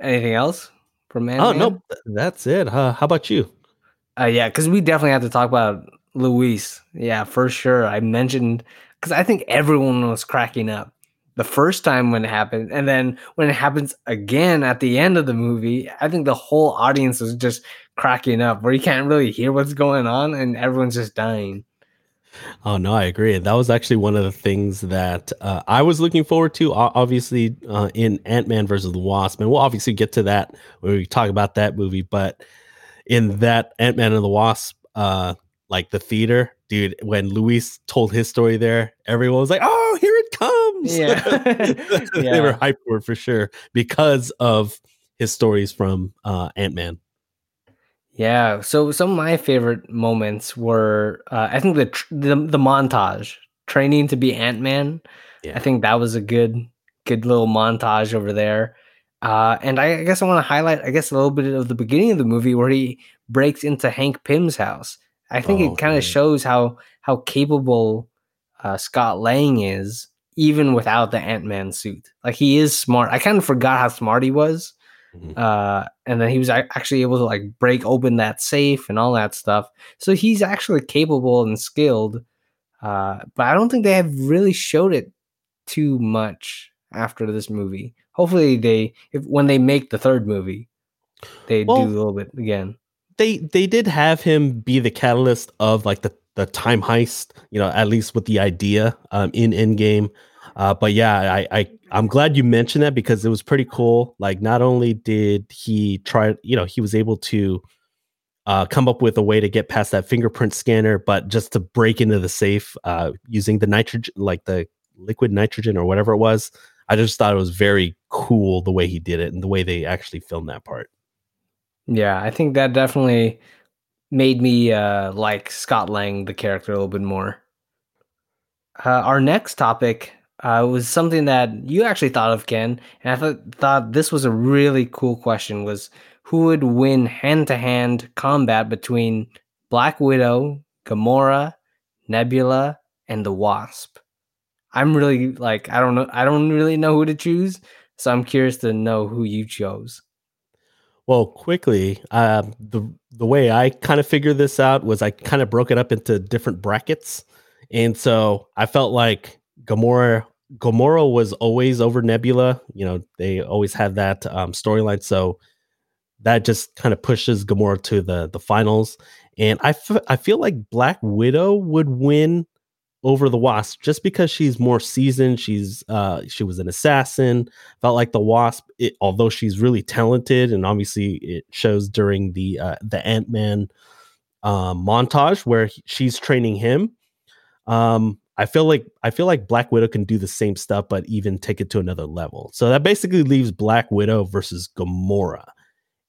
anything else from man? Oh no, th- that's it. Huh? How about you? Uh, yeah, because we definitely have to talk about Luis. Yeah, for sure. I mentioned because I think everyone was cracking up the first time when it happened, and then when it happens again at the end of the movie, I think the whole audience was just cracking up, where you can't really hear what's going on, and everyone's just dying. Oh no, I agree. That was actually one of the things that uh, I was looking forward to. Obviously, uh, in Ant Man versus the Wasp, and we'll obviously get to that when we talk about that movie. But in that Ant Man and the Wasp, uh, like the theater, dude, when Luis told his story there, everyone was like, "Oh, here it comes!" Yeah. they were Yeah. hyped for for sure because of his stories from uh, Ant Man. Yeah. So some of my favorite moments were, uh, I think the, tr- the the montage training to be Ant Man. Yeah. I think that was a good good little montage over there. Uh, and I, I guess I want to highlight, I guess, a little bit of the beginning of the movie where he breaks into Hank Pym's house. I think Oh, it kind of shows how how capable uh, Scott Lang is, even without the Ant Man suit. Like he is smart. I kind of forgot how smart he was Mhm. uh, and then he was actually able to like break open that safe and all that stuff. So he's actually capable and skilled, uh, but I don't think they have really showed it too much after this movie. Hopefully, they if when they make the third movie, they Well- do a little bit again. they they did have him be the catalyst of like the the time heist you know at least with the idea um in Endgame. Uh but yeah i i i'm glad you mentioned that because it was pretty cool. Like not only did he try you know he was able to uh come up with a way to get past that fingerprint scanner but just to break into the safe uh using the nitrogen like the liquid nitrogen or whatever it was i just thought it was very cool the way he did it and the way they actually filmed that part. Yeah, I think that definitely made me uh, like Scott Lang, the character, a little bit more. Uh, our next topic uh, was something that you actually thought of, Ken, and I thought thought this was a really cool question: was who would win hand to hand combat between Black Widow, Gamora, Nebula, and the Wasp. I'm really like I don't know I don't really know who to choose, so I'm curious to know who you chose. Well, quickly, uh, the the way I kind of figured this out was I kind of broke it up into different brackets, and so I felt like Gamora Gamora was always over Nebula. You know, they always had that um, storyline, so that just kind of pushes Gamora to the the finals. And I, f- I feel like Black Widow would win over the Wasp just because she's more seasoned. She's uh she was an assassin. Felt like the Wasp, it, although she's really talented, and obviously it shows during the uh, the Ant Man um, montage where he, she's training him. Um, I feel like I feel like Black Widow can do the same stuff, but even take it to another level. So that basically leaves Black Widow versus Gamora.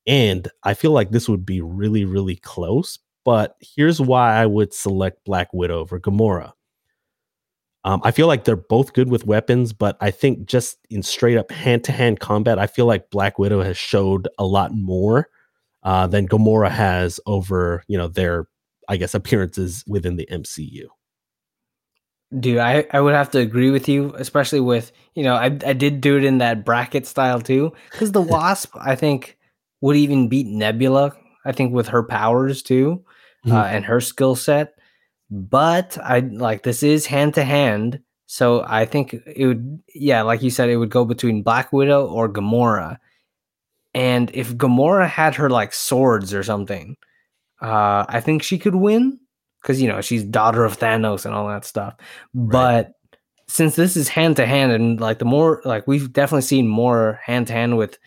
And I feel like this would be really, really close. But here's why I would select Black Widow over Gamora. Um, I feel like they're both good with weapons, but I think just in straight up hand to hand combat, I feel like Black Widow has showed a lot more uh, than Gamora has over, you know, their, I guess, appearances within the MCU. Dude, I, I would have to agree with you, especially with, you know, I, I did do it in that bracket style too. Because the Wasp, I think, would even beat Nebula, I think, with her powers too mm-hmm. uh, and her skill set. But I like this is hand to hand. So I think it would, yeah, like you said, it would go between Black Widow or Gamora. And if Gamora had her like swords or something, uh, I think she could win because you know she's daughter of Thanos and all that stuff. Right. But since this is hand to hand, and like the more like we've definitely seen more hand to hand with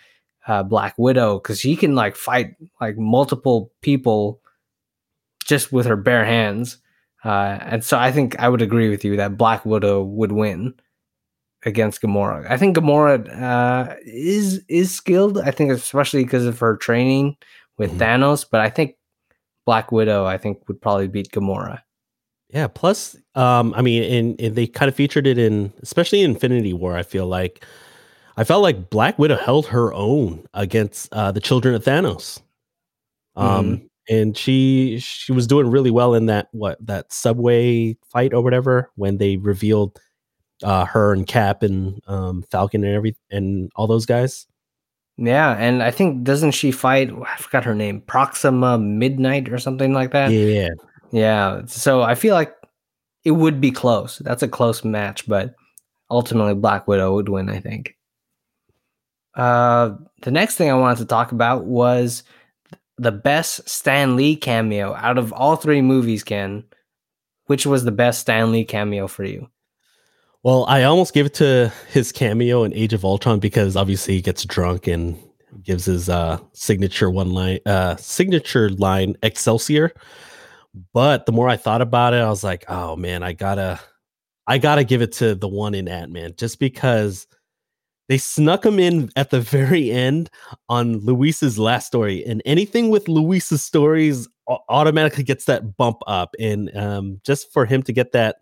uh, Black Widow because she can like fight like multiple people just with her bare hands. Uh, and so I think I would agree with you that Black Widow would win against Gamora. I think Gamora uh, is is skilled. I think especially because of her training with mm-hmm. Thanos. But I think Black Widow, I think, would probably beat Gamora. Yeah. Plus, um, I mean, and, and they kind of featured it in, especially Infinity War. I feel like, I felt like Black Widow held her own against uh, the Children of Thanos. Um, mm-hmm. And she she was doing really well in that what that subway fight or whatever when they revealed uh, her and Cap and um, Falcon and every and all those guys. Yeah, and I think doesn't she fight? I forgot her name, Proxima Midnight or something like that. Yeah, yeah. So I feel like it would be close. That's a close match, but ultimately Black Widow would win. I think. Uh, the next thing I wanted to talk about was the best Stan Lee cameo out of all three movies. Ken, which was the best Stan Lee cameo for you? Well, I almost gave it to his cameo in Age of Ultron because obviously he gets drunk and gives his uh, signature one line, uh, signature line Excelsior. But the more I thought about it, I was like, oh man, I gotta, I gotta give it to the one in Ant Man just because they snuck him in at the very end on Luis's last story, and anything with Luis's stories automatically gets that bump up, and um, just for him to get that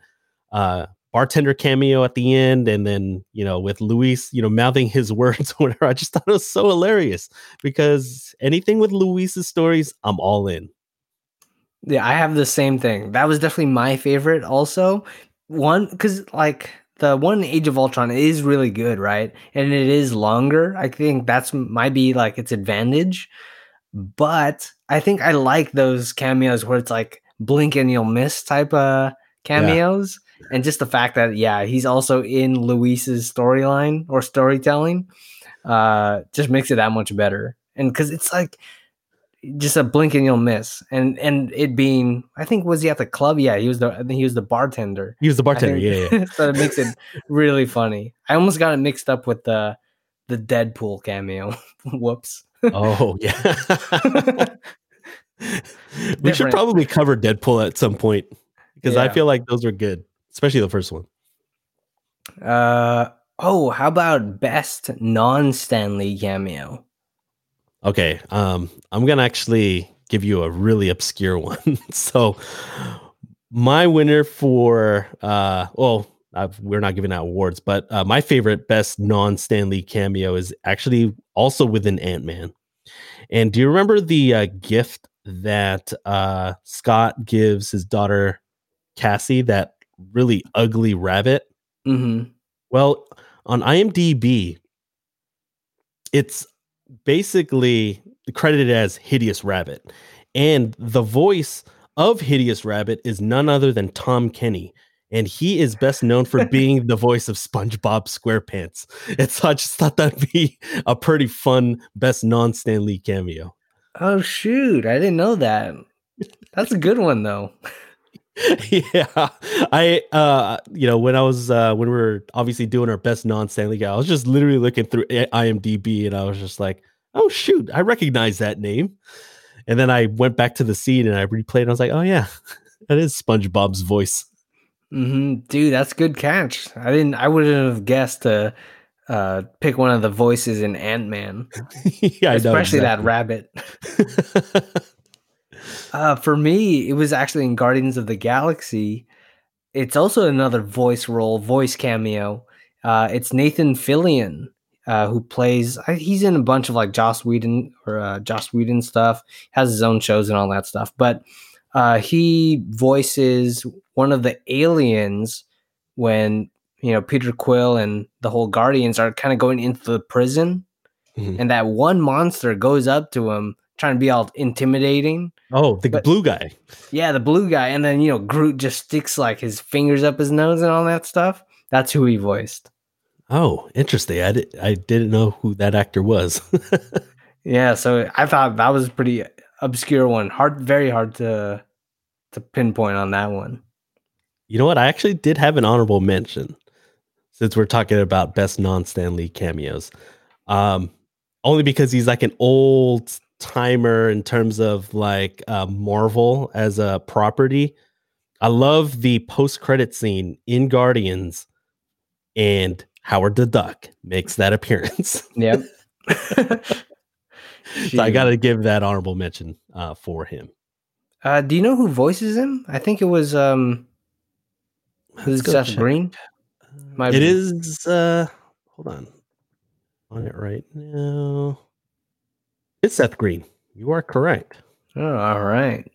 uh, bartender cameo at the end and then you know with luis you know mouthing his words or whatever i just thought it was so hilarious because anything with luis's stories i'm all in. Yeah i have the same thing. That was definitely my favorite also. One because like the one age of ultron is really good right? And it is longer. I think that's might be like its advantage. But i think i like those cameos where it's like blink and you'll miss type of cameos. And just the fact that yeah he's also in luis's storyline or storytelling uh just makes it that much better. And because it's like just a blink and you'll miss. And and it being i think was he at the club? Yeah he was the i think he was the bartender. He was the bartender yeah, yeah. so it makes it really funny. I almost got it mixed up with the the deadpool cameo. Whoops. Oh yeah. We should probably cover deadpool at some point because yeah. i feel like those are good especially the first one. Uh oh, how about best non Stan Lee cameo? Okay, um, I'm gonna actually give you a really obscure one. so, my winner for uh, well, I've, we're not giving out awards, but uh, my favorite best non Stan Lee cameo is actually also within Ant Man. And do you remember the uh, gift that uh, Scott gives his daughter Cassie that really ugly rabbit. Mm-hmm. Well, on IMDb, it's basically credited as Hideous Rabbit. And the voice of Hideous Rabbit is none other than Tom Kenny. And he is best known for being the voice of SpongeBob SquarePants. And so I just thought that'd be a pretty fun best non Stan Lee cameo. Oh shoot! I didn't know that. That's a good one though. yeah. I uh you know when i was uh when we were obviously doing our best non-Stan Lee guy i was just literally looking through imdb and i was just like oh shoot i recognize that name. And then i went back to the scene and i replayed and i was like oh yeah that is spongebob's voice. Mm-hmm. dude that's good catch. I didn't i wouldn't have guessed to uh pick one of the voices in ant-man. Yeah especially that rabbit Uh, for me, it was actually in Guardians of the Galaxy. It's also another voice role, voice cameo. Uh, it's Nathan Fillion uh, who plays. He's in a bunch of like Joss Whedon or uh, Joss Whedon stuff. Has his own shows and all that stuff. But uh, he voices one of the aliens when you know Peter Quill and the whole Guardians are kind of going into the prison, mm-hmm. and that one monster goes up to him trying to be all intimidating. Oh, the but, blue guy. Yeah, the blue guy. And then, you know, Groot just sticks like his fingers up his nose and all that stuff. That's who he voiced. Oh, interesting. I, di- I didn't know who that actor was. yeah, so I thought that was a pretty obscure one. Hard very hard to to pinpoint on that one. You know what? I actually did have an honorable mention since we're talking about best non-Stan Lee cameos. Um only because he's like an old timer in terms of like uh, Marvel as a property. I love the post credit scene in Guardians, and Howard the Duck makes that appearance. Yep. so I got to give that honorable mention uh, for him. Uh, do you know who voices him? I think it was um, it Seth check. Green? My it is. Uh, hold on, on it right now. It's Seth Green. You are correct. Oh, all right.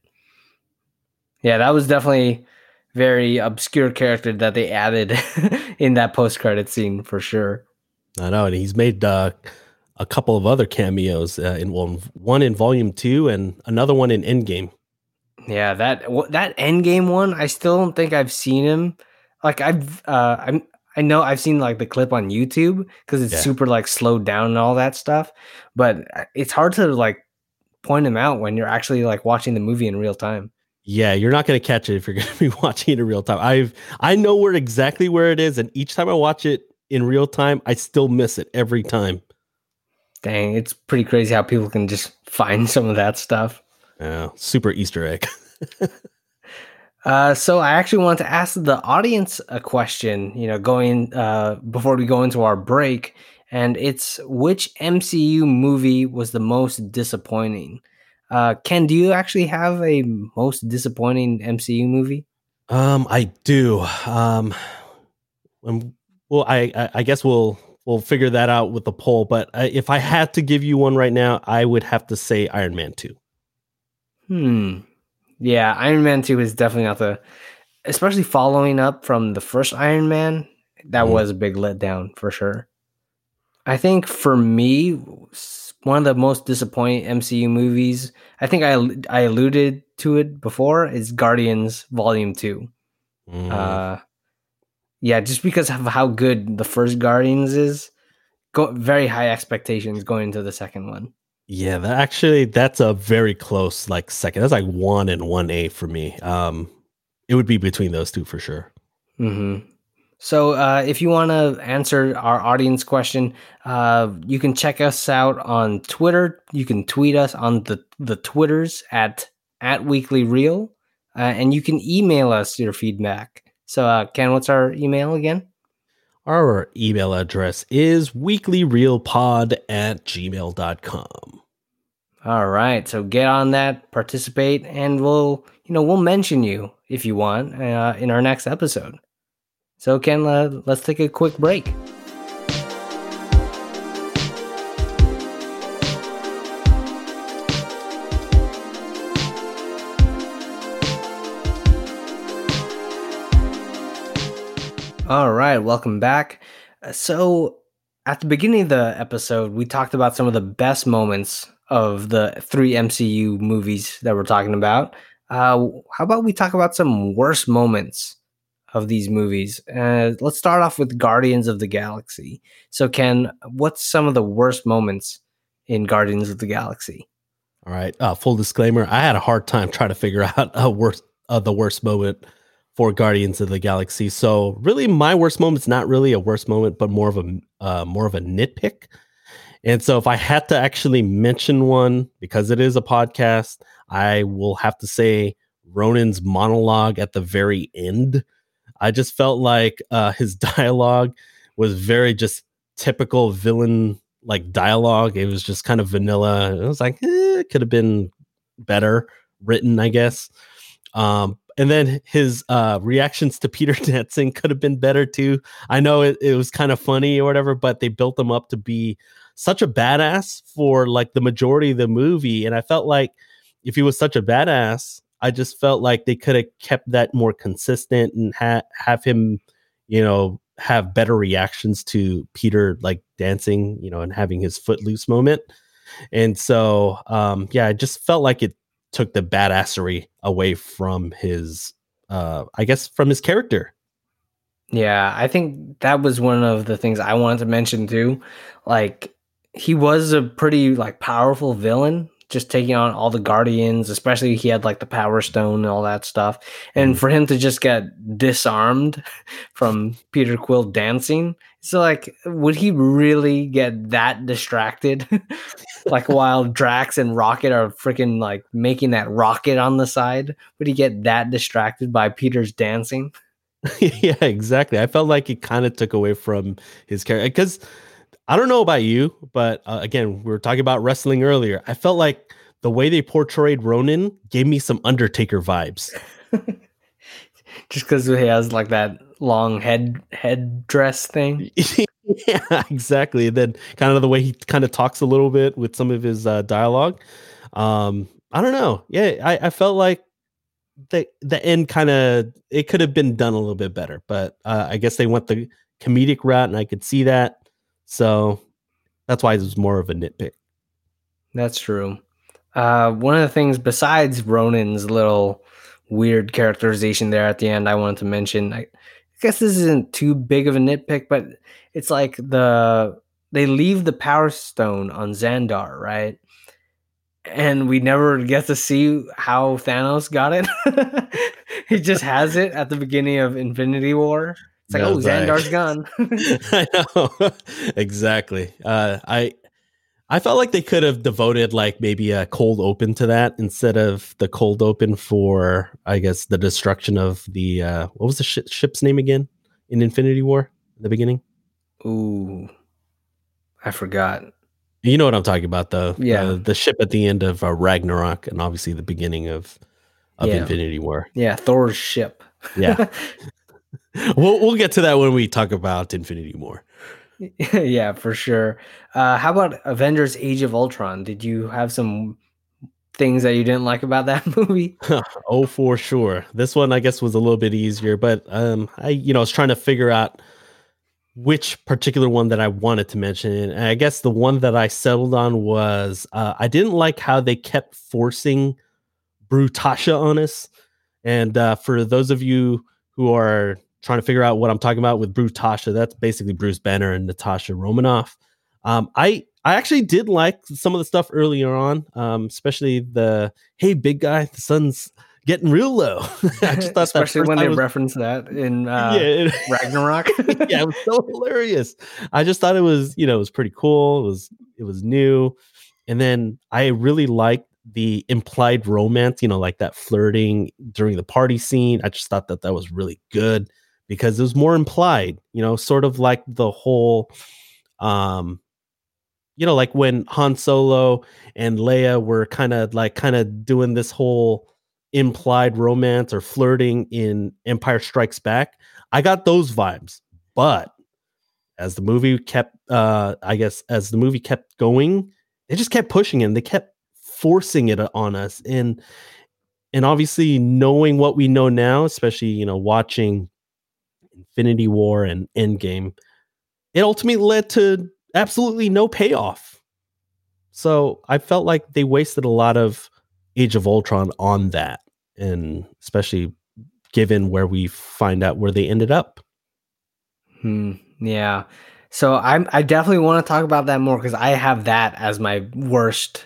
Yeah, that was definitely very obscure character that they added in that post credit scene for sure. I know, and he's made uh, a couple of other cameos uh, in one, one in Volume Two and another one in Endgame. Yeah, that that Endgame one, I still don't think I've seen him. Like I've, uh, I'm I know I've seen like the clip on YouTube because it's yeah. super like slowed down and all that stuff, but uh, it's hard to like point them out when you're actually like watching the movie in real time. Yeah, you're not going to catch it if you're going to be watching it in real time. I've I know where exactly where it is, and each time I watch it in real time, I still miss it every time. Dang, it's pretty crazy how people can just find some of that stuff. Yeah, super Easter egg. Uh, so I actually want to ask the audience a question, you know, going uh, before we go into our break, and it's which MCU movie was the most disappointing? Uh, Ken, do you actually have a most disappointing MCU movie? Um, I do. Um, um well, I, I, guess we'll we'll figure that out with the poll. But I, if I had to give you one right now, I would have to say Iron Man two. Hmm. Yeah, Iron Man 2 is definitely not the especially following up from the first Iron Man, that mm. was a big letdown for sure. I think for me, one of the most disappointing MCU movies, I think I I alluded to it before, is Guardians Volume 2. Mm. Uh yeah, just because of how good the first Guardians is, go very high expectations going into the second one. Yeah, that actually that's a very close like second. That's like one and one A for me. Um, it would be between those two for sure. Mm-hmm. So, uh, if you want to answer our audience question, uh, you can check us out on Twitter. You can tweet us on the the Twitters at at Weekly Reel, uh, and you can email us your feedback. So, uh, Ken, what's our email again? Our email address is weeklyreelpod at gmail.com. All right, so get on that, participate, and we'll you know we'll mention you if you want uh, in our next episode. So Ken, uh, let's take a quick break. All right, welcome back. So, at the beginning of the episode, we talked about some of the best moments of the three MCU movies that we're talking about. Uh, how about we talk about some worst moments of these movies? Uh, let's start off with Guardians of the Galaxy. So, Ken, what's some of the worst moments in Guardians of the Galaxy? All right. Uh, full disclaimer: I had a hard time trying to figure out a worst, uh, the worst moment for Guardians of the Galaxy. So, really, my worst moment's not really a worst moment, but more of a uh, more of a nitpick. And so, if I had to actually mention one, because it is a podcast, I will have to say Ronan's monologue at the very end. I just felt like uh, his dialogue was very just typical villain like dialogue. It was just kind of vanilla. It was like eh, it could have been better written, I guess. Um, and then his uh, reactions to Peter dancing could have been better too. I know it, it was kind of funny or whatever, but they built him up to be such a badass for like the majority of the movie. And I felt like if he was such a badass, I just felt like they could have kept that more consistent and ha- have him, you know, have better reactions to Peter like dancing, you know, and having his footloose moment. And so, um, yeah, I just felt like it took the badassery away from his, uh, I guess, from his character. Yeah, I think that was one of the things I wanted to mention too. Like he was a pretty like powerful villain just taking on all the guardians, especially he had like the power stone and all that stuff. And mm. for him to just get disarmed from Peter Quill dancing, so like would he really get that distracted? like while Drax and Rocket are freaking like making that rocket on the side, would he get that distracted by Peter's dancing? yeah, exactly. I felt like it kind of took away from his character because I don't know about you, but uh, again, we were talking about wrestling earlier. I felt like the way they portrayed Ronan gave me some Undertaker vibes. Just because he has like that long head head dress thing. yeah, exactly. And then kind of the way he kind of talks a little bit with some of his uh, dialogue. Um, I don't know. Yeah, I, I felt like the the end kind of it could have been done a little bit better, but uh, I guess they went the comedic route, and I could see that. So that's why it was more of a nitpick. That's true. Uh, one of the things besides Ronan's little weird characterization there at the end, I wanted to mention. I guess this isn't too big of a nitpick, but it's like the they leave the Power Stone on Xandar, right? And we never get to see how Thanos got it. he just has it at the beginning of Infinity War. It's like, No, oh. Xandar's gone. I know exactly. Uh, I I felt like they could have devoted like maybe a cold open to that instead of the cold open for I guess the destruction of the uh, what was the shi ship's name again in Infinity War in the beginning. Ooh, I forgot. You know what I'm talking about, though. Yeah. Uh, the ship at the end of uh, Ragnarok, and obviously the beginning of of Yeah. Infinity War. Yeah, Thor's ship. Yeah, we'll we'll get to that when we talk about Infinity War. yeah, for sure. Uh, how about Avengers: Age of Ultron? Did you have some things that you didn't like about that movie? oh, for sure. This one, I guess, was a little bit easier, but um, I you know was trying to figure out which particular one that I wanted to mention. And I guess the one that I settled on was uh, I didn't like how they kept forcing Brutasha on us. And uh, for those of you who are trying to figure out what I'm talking about with Brutasha, that's basically Bruce Banner and Natasha Romanoff. Um, I I actually did like some of the stuff earlier on, um, especially the hey big guy, the sun's getting real low. I just thought that Especially when they was- reference that in uh, yeah, it- Ragnarok. yeah, it was so hilarious. I just thought it was, you know, it was pretty cool. It was it was new. And then I really liked the implied romance, you know, like that flirting during the party scene. I just thought that that was really good because it was more implied, you know, sort of like the whole um you know, like when Han Solo and Leia were kind of like kind of doing this whole implied romance or flirting in Empire Strikes Back. I got those vibes. But as the movie kept uh I guess as the movie kept going, they just kept pushing it. They kept forcing it on us. And and obviously knowing what we know now, especially, you know, watching Infinity War and Endgame, it ultimately led to absolutely no payoff. So I felt like they wasted a lot of Age of Ultron on that, and especially given where we find out where they ended up. Hmm. Yeah. So I'm I definitely want to talk about that more because I have that as my worst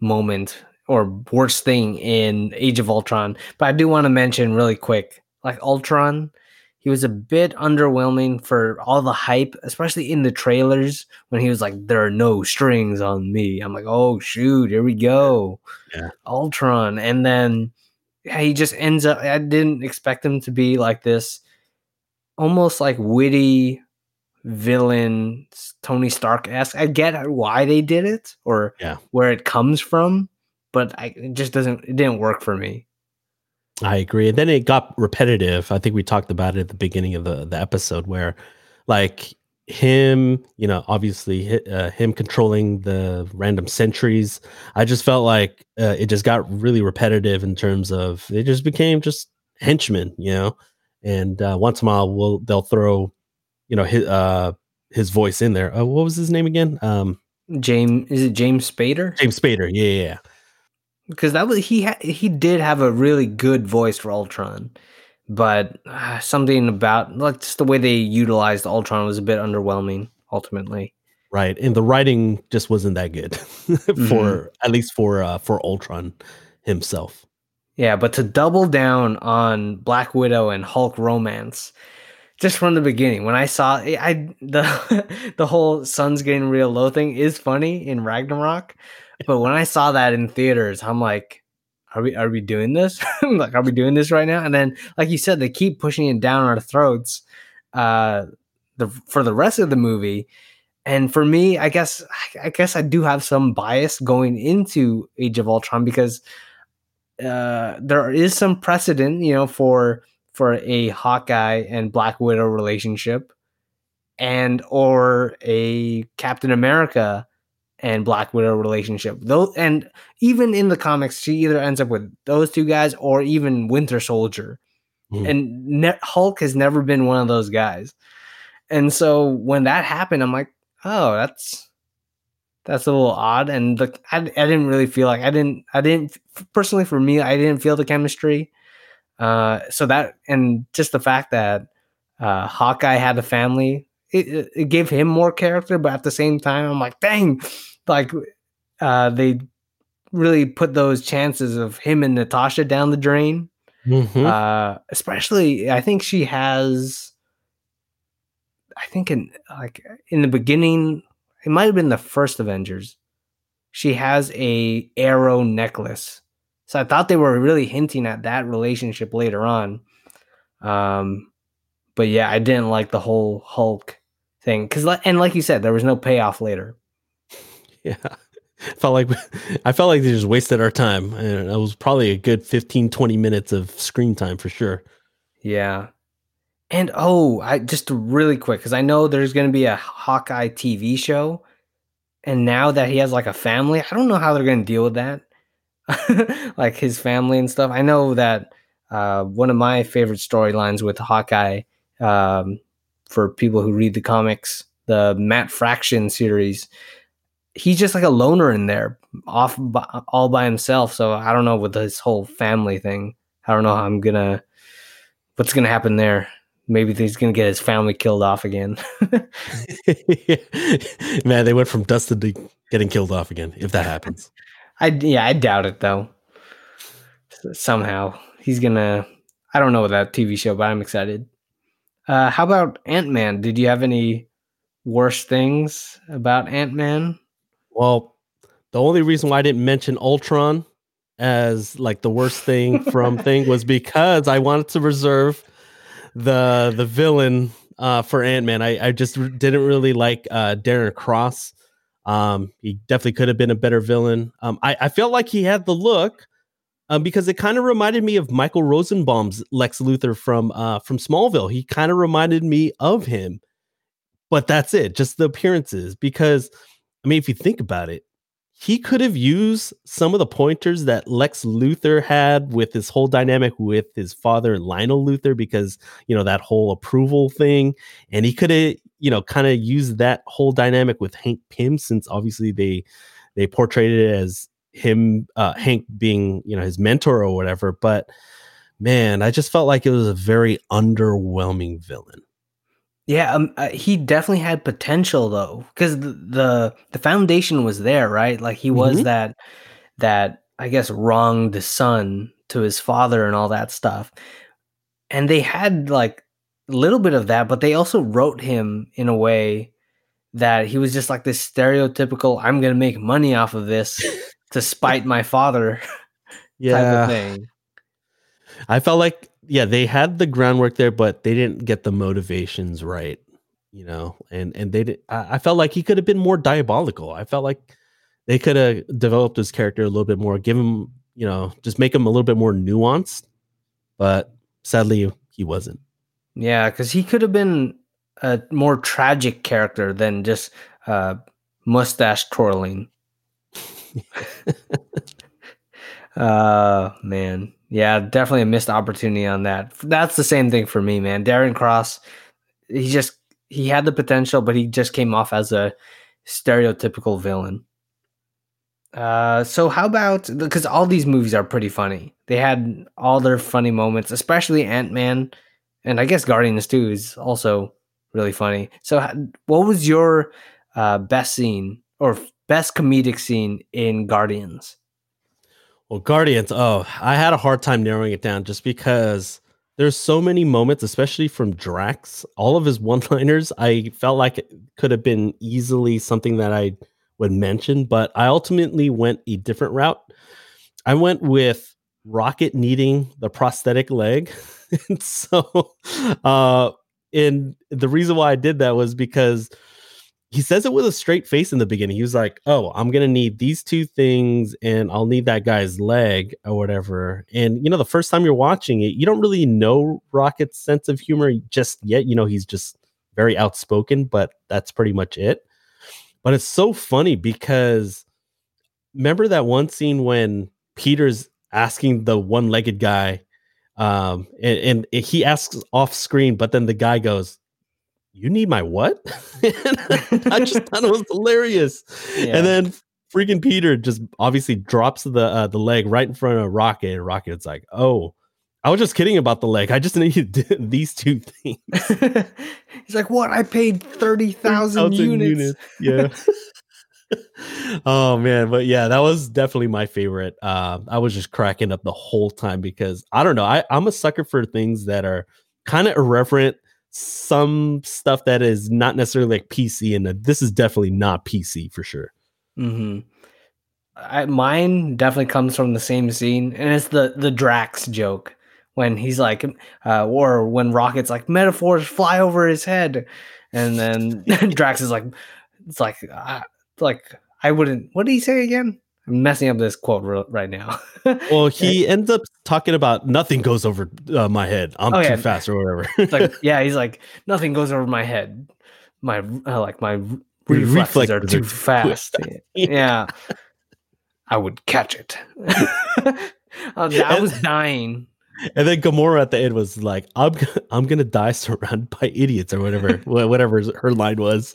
moment or worst thing in Age of Ultron. But I do want to mention really quick, like Ultron, he was a bit underwhelming for all the hype, especially in the trailers when he was like, "There are no strings on me." I'm like, "Oh shoot, here we go, Yeah. Ultron," and then yeah, he just ends up. I didn't expect him to be like this, almost like witty villain Tony Stark esque. I get why they did it or Yeah. where it comes from, but I, it just doesn't. It didn't work for me. I agree. And then it got repetitive. I think we talked about it at the beginning of the, the episode where, like, him, you know, obviously uh, him controlling the random sentries. I just felt like uh, it just got really repetitive in terms of it just became just henchmen, you know. And uh, once in a while, we'll they'll throw, you know, his uh, his voice in there. Uh, what was his name again? Um, James is it James Spader? James Spader. Yeah, yeah, yeah. Because that was he ha- he did have a really good voice for Ultron, but uh, something about like just the way they utilized Ultron was a bit underwhelming. Ultimately, Right, and the writing just wasn't that good for at least for uh, for Ultron himself. yeah. But to double down on Black Widow and Hulk romance, just from the beginning, when I saw I I- the the whole sun's getting real low thing is funny in Ragnarok, but when I saw that in theaters, I'm like, are we are we doing this? Like, are we doing this right now? And then, like you said, they keep pushing it down our throats, uh, the for the rest of the movie. And for me, I guess I guess I do have some bias going into Age of Ultron because uh, there is some precedent, you know, for for a Hawkeye and Black Widow relationship, and or a Captain America and Black Widow relationship. Though, and even in the comics, she either ends up with those two guys or even Winter Soldier. Mhm. And ne- Hulk has never been one of those guys. And so when that happened, I'm like, oh, that's that's a little odd. And the I, I didn't really feel like I didn't I didn't personally for me I didn't feel the chemistry. Uh, so that and just the fact that uh, Hawkeye had a family, it, it gave him more character. But at the same time, I'm like, dang, like uh, they really put those chances of him and Natasha down the drain. Mhm. Uh, especially, I think she has. I think in like in the beginning, it might have been the first Avengers. She has a arrow necklace, so I thought they were really hinting at that relationship later on. Um, but yeah, I didn't like the whole Hulk thing because, and like you said, there was no payoff later. yeah, felt like I felt like they just wasted our time, and it was probably a good 15, 20 minutes of screen time for sure. Yeah. And oh, I just really quick because I know there's going to be a Hawkeye TV show, and now that he has like a family, I don't know how they're going to deal with that, like his family and stuff. I know that uh, one of my favorite storylines with Hawkeye, um, for people who read the comics, the Matt Fraction series, he's just like a loner in there, off by, all by himself. So I don't know with this whole family thing. I don't know how I'm gonna what's gonna happen there. Maybe he's gonna get his family killed off again. Man, they went from Dustin to getting killed off again. If that happens, I yeah, I doubt it though. Somehow he's gonna. I don't know about that TV show, but I'm excited. Uh, how about Ant Man? Did you have any worse things about Ant Man? Well, the only reason why I didn't mention Ultron as like the worst thing from thing was because I wanted to reserve the the villain uh, for Ant Man. I, I just didn't really like uh, Darren Cross. Um, he definitely could have been a better villain. Um, I, I felt like he had the look um, because it kind of reminded me of Michael Rosenbaum's Lex Luthor from uh, from Smallville. He kind of reminded me of him, but that's it, just the appearances. Because I mean, if you think about it, he could have used some of the pointers that Lex Luthor had with his whole dynamic with his father Lionel Luthor because you know that whole approval thing. And he could have you know kind of used that whole dynamic with Hank Pym since obviously they they portrayed it as him uh Hank being you know his mentor or whatever. But man I just felt like it was a very underwhelming villain Yeah, um, uh, he definitely had potential though, because the, the the foundation was there, right? Like he was Mhm. that that I guess wronged son to his father and all that stuff, and they had like a little bit of that, but they also wrote him in a way that he was just like this stereotypical "I'm gonna make money off of this to spite my father" type of thing. I felt like yeah, they had the groundwork there, but they didn't get the motivations right, you know. And and they did. I, I felt like he could have been more diabolical. I felt like they could have developed his character a little bit more, give him, you know, just make him a little bit more nuanced. But sadly, he wasn't. Yeah, because he could have been a more tragic character than just uh, mustache twirling. uh man, yeah, definitely a missed opportunity on that. That's the same thing for me, man. Darren Cross, he just he had the potential, but he just came off as a stereotypical villain. Uh, so how about because all these movies are pretty funny. They had all their funny moments, especially Ant Man and I guess Guardians too is also really funny. So, what was your uh, best scene or best comedic scene in Guardians? Well, Guardians, oh, I had a hard time narrowing it down just because there's so many moments, especially from Drax. All of his one-liners, I felt like it could have been easily something that I would mention, but I ultimately went a different route. I went with Rocket needing the prosthetic leg. and so uh and the reason why I did that was because he says it with a straight face in the beginning. He was like, "Oh, I'm gonna need these two things, and I'll need that guy's leg or whatever." And you know, the first time you're watching it, you don't really know Rocket's sense of humor just yet. You know, he's just very outspoken, but that's pretty much it. But it's so funny because remember that one scene when Peter's asking the one-legged guy, um, and, and he asks off screen, but then the guy goes, you need my what? I just thought it was hilarious. Yeah. And then freaking Peter just obviously drops the uh, the leg right in front of Rocket, and Rocket's like, "Oh, I was just kidding about the leg. I just need these two things." He's like, "What? I paid thirty thousand 1,000 units." Yeah. oh man, but yeah, that was definitely my favorite. Uh, I was just cracking up the whole time because I don't know. I, I'm a sucker for things that are kind of irreverent. Some stuff that is not necessarily like PC, and this is definitely not PC for sure. hmm I, mine definitely comes from the same scene, and it's the the Drax joke when he's like, uh, or when Rocket's like, metaphors fly over his head, and then Drax is like, it's like, uh, it's like I wouldn't. What did he say again? I'm messing up this quote ri- right now. Well, he ends up talking about nothing goes over uh, my head. I'm Oh, too yeah. fast or whatever. It's like, yeah, he's like, nothing goes over my head. My uh, like my reflexes, reflexes are too fast. yeah, I would catch it. I was dying. and then Gamora at the end was like, "I'm I'm gonna die surrounded by idiots or whatever, whatever her line was."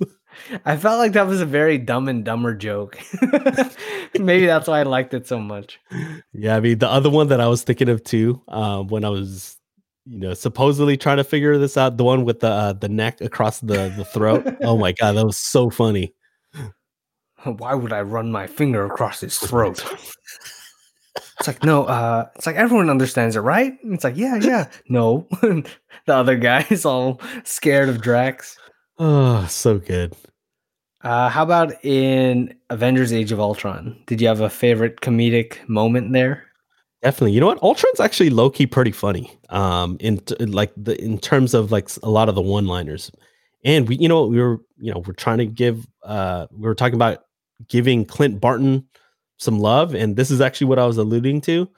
I felt like that was a very dumb and dumber joke. Maybe that's why I liked it so much. Yeah, I mean the other one that I was thinking of too, um, when I was, you know, supposedly trying to figure this out, the one with the uh, the neck across the the throat. oh my god, that was so funny. Why would I run my finger across his throat? It's like no, uh, it's like everyone understands it, right? It's like yeah, yeah. No, the other guy is all scared of Drax. Oh, so good. Uh, how about in Avengers: Age of Ultron? Did you have a favorite comedic moment there? Definitely. You know what? Ultron's actually low key pretty funny. Um, in t- like the in terms of like a lot of the one liners, and we, you know, we were, you know, we're trying to give. Uh, we were talking about giving Clint Barton some love, and this is actually what I was alluding to.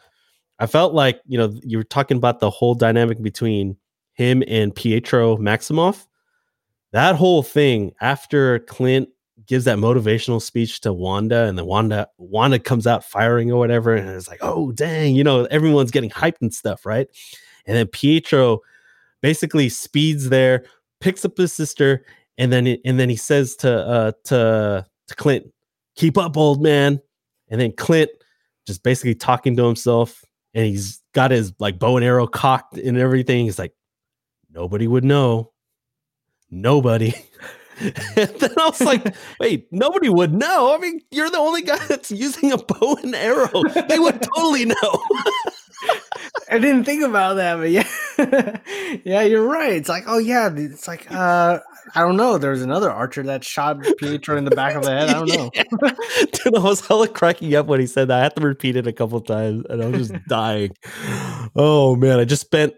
I felt like you know you were talking about the whole dynamic between him and Pietro Maximoff. That whole thing after Clint gives that motivational speech to Wanda, and then Wanda Wanda comes out firing or whatever, and it's like, oh dang, you know, everyone's getting hyped and stuff, right? And then Pietro basically speeds there, picks up his sister, and then and then he says to uh to to Clint, "Keep up, old man." And then Clint just basically talking to himself, and he's got his like bow and arrow cocked and everything. He's like, "Nobody would know. Nobody." and then I was like, wait, nobody would know. I mean, you're the only guy that's using a bow and arrow. They would totally know. I didn't think about that, but yeah, yeah, you're right. It's like, oh yeah, it's like, uh, I don't know. There's another archer that shot Pietro in the back of the head. I don't know. Dude, I was hella cracking up when he said that. I had to repeat it a couple times, and I was just dying. Oh man, I just spent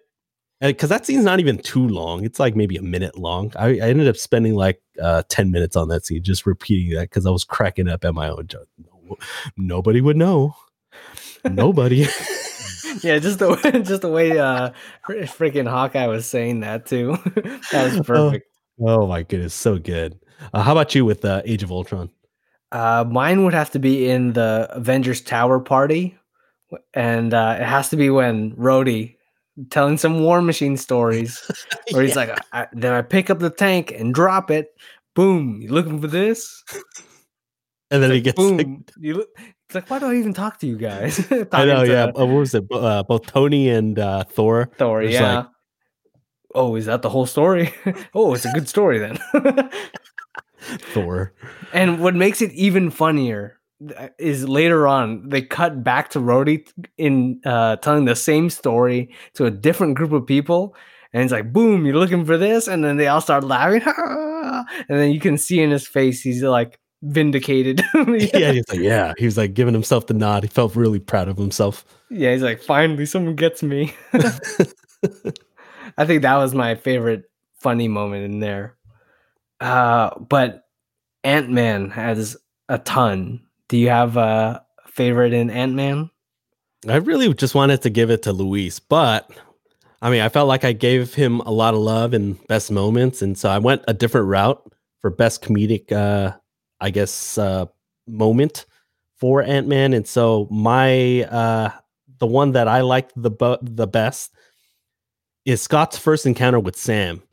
because that scene's not even too long. It's like maybe a minute long. I, I ended up spending like uh, 10 minutes on that scene, just repeating that because I was cracking up at my own joke. nobody would know. Nobody. yeah, just the way, just the way uh, freaking Hawkeye was saying that too. that was Oh, perfect. oh my goodness, so good. Uh, how about you with uh, Age of Ultron? Uh, mine would have to be in the Avengers Tower party, and uh, it has to be when Rhodey telling some War Machine stories, where he's like, I, "Then I pick up the tank and drop it. Boom! You looking for this? and then he gets like, you look." It's like, why do I even talk to you guys? I know, yeah. Uh, what was it? Uh, both Tony and uh, Thor. Thor, yeah. like- oh, is that the whole story? oh, it's a good story then. Thor. And what makes it even funnier is later on they cut back to Rhodey in uh, telling the same story to a different group of people, and it's like, "Boom, you're looking for this," and then they all start laughing, and then you can see in his face he's like vindicated. yeah, he's like, yeah. He was like giving himself the nod. He felt really proud of himself. yeah, he's like, "Finally, someone gets me." I think that was my favorite funny moment in there. Uh, but Ant Man has a ton. Do you have a favorite in Ant Man? I really just wanted to give it to Luis, but I mean, I felt like I gave him a lot of love and best moments, and so I went a different route for best comedic, uh, I guess, uh, moment for Ant Man. And so my uh, the one that I liked the bu- the best is Scott's first encounter with Sam,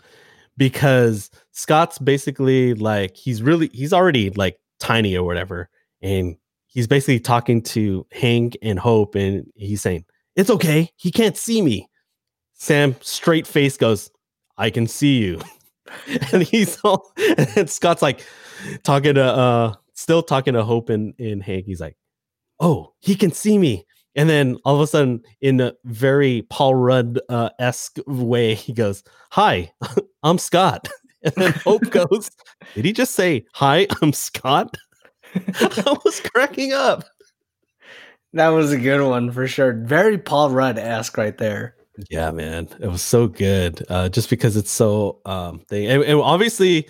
because Scott's basically like he's really he's already like tiny or whatever, and he's basically talking to Hank and Hope, and he's saying, It's okay. He can't see me. Sam, straight face, goes, I can see you. and he's all, and Scott's like talking to, uh, still talking to Hope and, and Hank. He's like, Oh, he can see me. And then all of a sudden, in a very Paul Rudd esque way, he goes, Hi, I'm Scott. And then Hope goes, Did he just say, Hi, I'm Scott? I was cracking up. That was a good one for sure. Very Paul Rudd esque right there. Yeah, man, it was so good. Uh, just because it's so um thing, and, and obviously,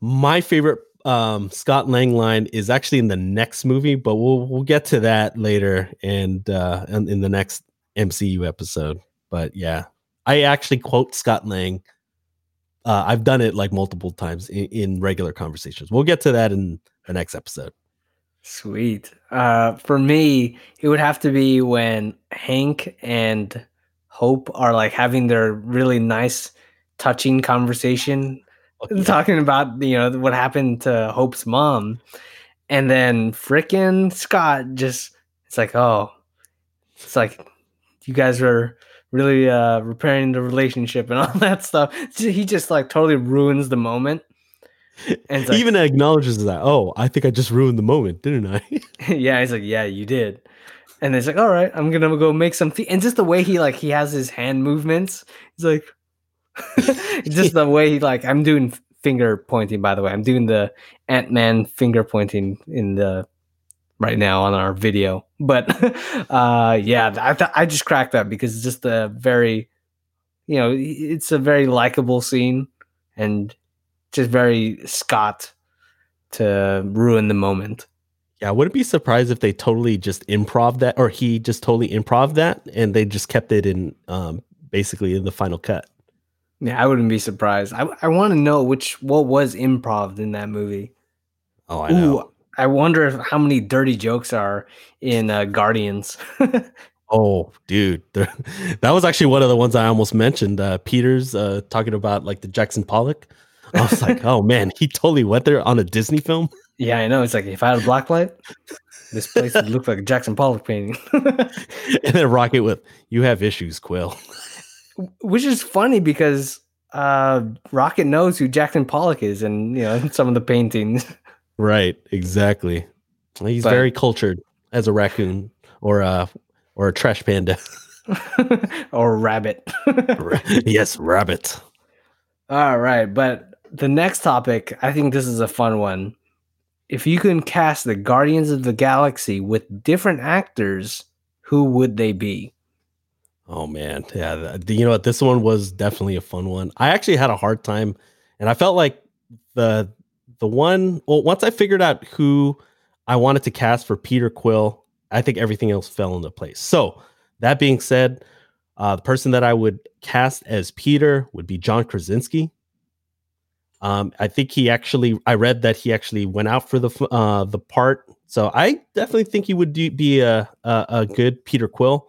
my favorite um Scott Lang line is actually in the next movie, but we'll we'll get to that later and uh in, in the next MCU episode. But yeah, I actually quote Scott Lang. Uh, I've done it like multiple times in, in regular conversations. We'll get to that in the next episode. Sweet. Uh, for me, it would have to be when Hank and Hope are like having their really nice, touching conversation, talking about you know what happened to Hope's mom, and then frickin' Scott just it's like oh, it's like you guys were really uh repairing the relationship and all that stuff. He just like totally ruins the moment. And He like, even acknowledges that. Oh, I think I just ruined the moment, didn't I? yeah, he's like, yeah, you did. And it's like, all right, I'm gonna go make some. Th-. And just the way he like he has his hand movements, he's like, just the way he like. I'm doing finger pointing. By the way, I'm doing the Ant Man finger pointing in the right now on our video. But uh yeah, I th- I just cracked that because it's just a very, you know, it's a very likable scene and just very Scott to ruin the moment. Yeah, I wouldn't be surprised if they totally just improv that, or he just totally improv that, and they just kept it in, um, basically in the final cut. Yeah, I wouldn't be surprised. I I want to know which what was improv in that movie. Oh, I know. Ooh, I wonder if, how many dirty jokes are in uh, Guardians. Oh, dude, that was actually one of the ones I almost mentioned. Uh, Peter's uh, talking about like the Jackson Pollock. I was like, oh man, he totally went there on a Disney film. yeah, I know. It's like if I had a black light, this place would look like a Jackson Pollock painting. and then Rocket with, "You have issues, Quill." Which is funny because uh, Rocket knows who Jackson Pollock is, and you know some of the paintings. right, exactly. He's But- very cultured as a raccoon or a or a trash panda. or rabbit. yes, rabbit. All right, but the next topic, I think this is a fun one. If you can cast the Guardians of the Galaxy with different actors, who would they be? Oh man, yeah. th- You know what? This one was definitely a fun one. I actually had a hard time, and I felt like the the one. Well, once I figured out who I wanted to cast for Peter Quill, I think everything else fell into place. So that being said, uh, the person that I would cast as Peter would be John Krasinski. Um, I think he actually. I read that he actually went out for the uh, the part, so I definitely think he would do, be a, a a good Peter Quill.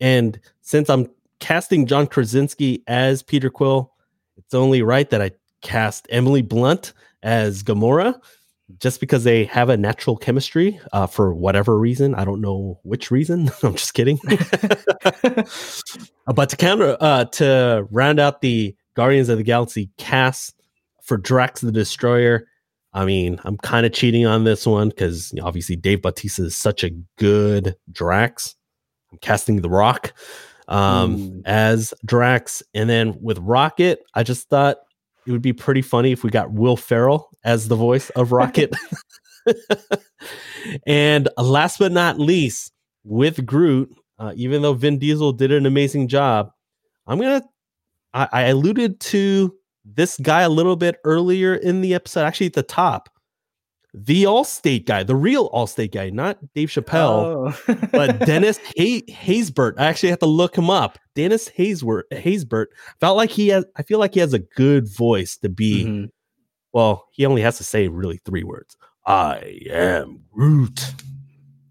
And since I'm casting John Krasinski as Peter Quill, it's only right that I cast Emily Blunt as Gamora, just because they have a natural chemistry uh, for whatever reason. I don't know which reason. I'm just kidding. But to counter, uh, to round out the Guardians of the Galaxy cast for Drax the Destroyer, I mean, I'm kind of cheating on this one because obviously Dave Bautista is such a good Drax. I'm casting The Rock um, Ooh. as Drax, and then with Rocket, I just thought it would be pretty funny if we got Will Ferrell as the voice of Rocket. and last but not least, with Groot, uh, even though Vin Diesel did an amazing job, I'm gonna. I, I alluded to this guy a little bit earlier in the episode, actually at the top. The Allstate guy, the real Allstate guy, not Dave Chappelle Oh. but Dennis Hay- Haysbert, I actually have to look him up. Dennis Haysbert, Haysbert felt like he has. I feel like he has a good voice to be. Mhm. Well, he only has to say really three words. I am Groot.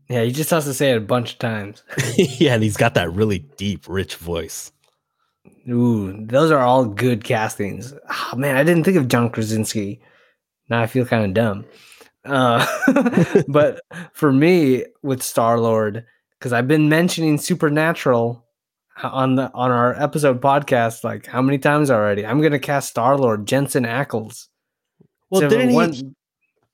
Yeah, he just has to say it a bunch of times. yeah, and he's got that really deep, rich voice. Ooh, those are all good castings. Oh, man, I didn't think of John Krasinski. Now I feel kind of dumb. Uh, but for me, with Star Lord, because I've been mentioning Supernatural on the on our episode podcast, like how many times already? I'm gonna cast Star Lord Jensen Ackles. Well, So didn't he?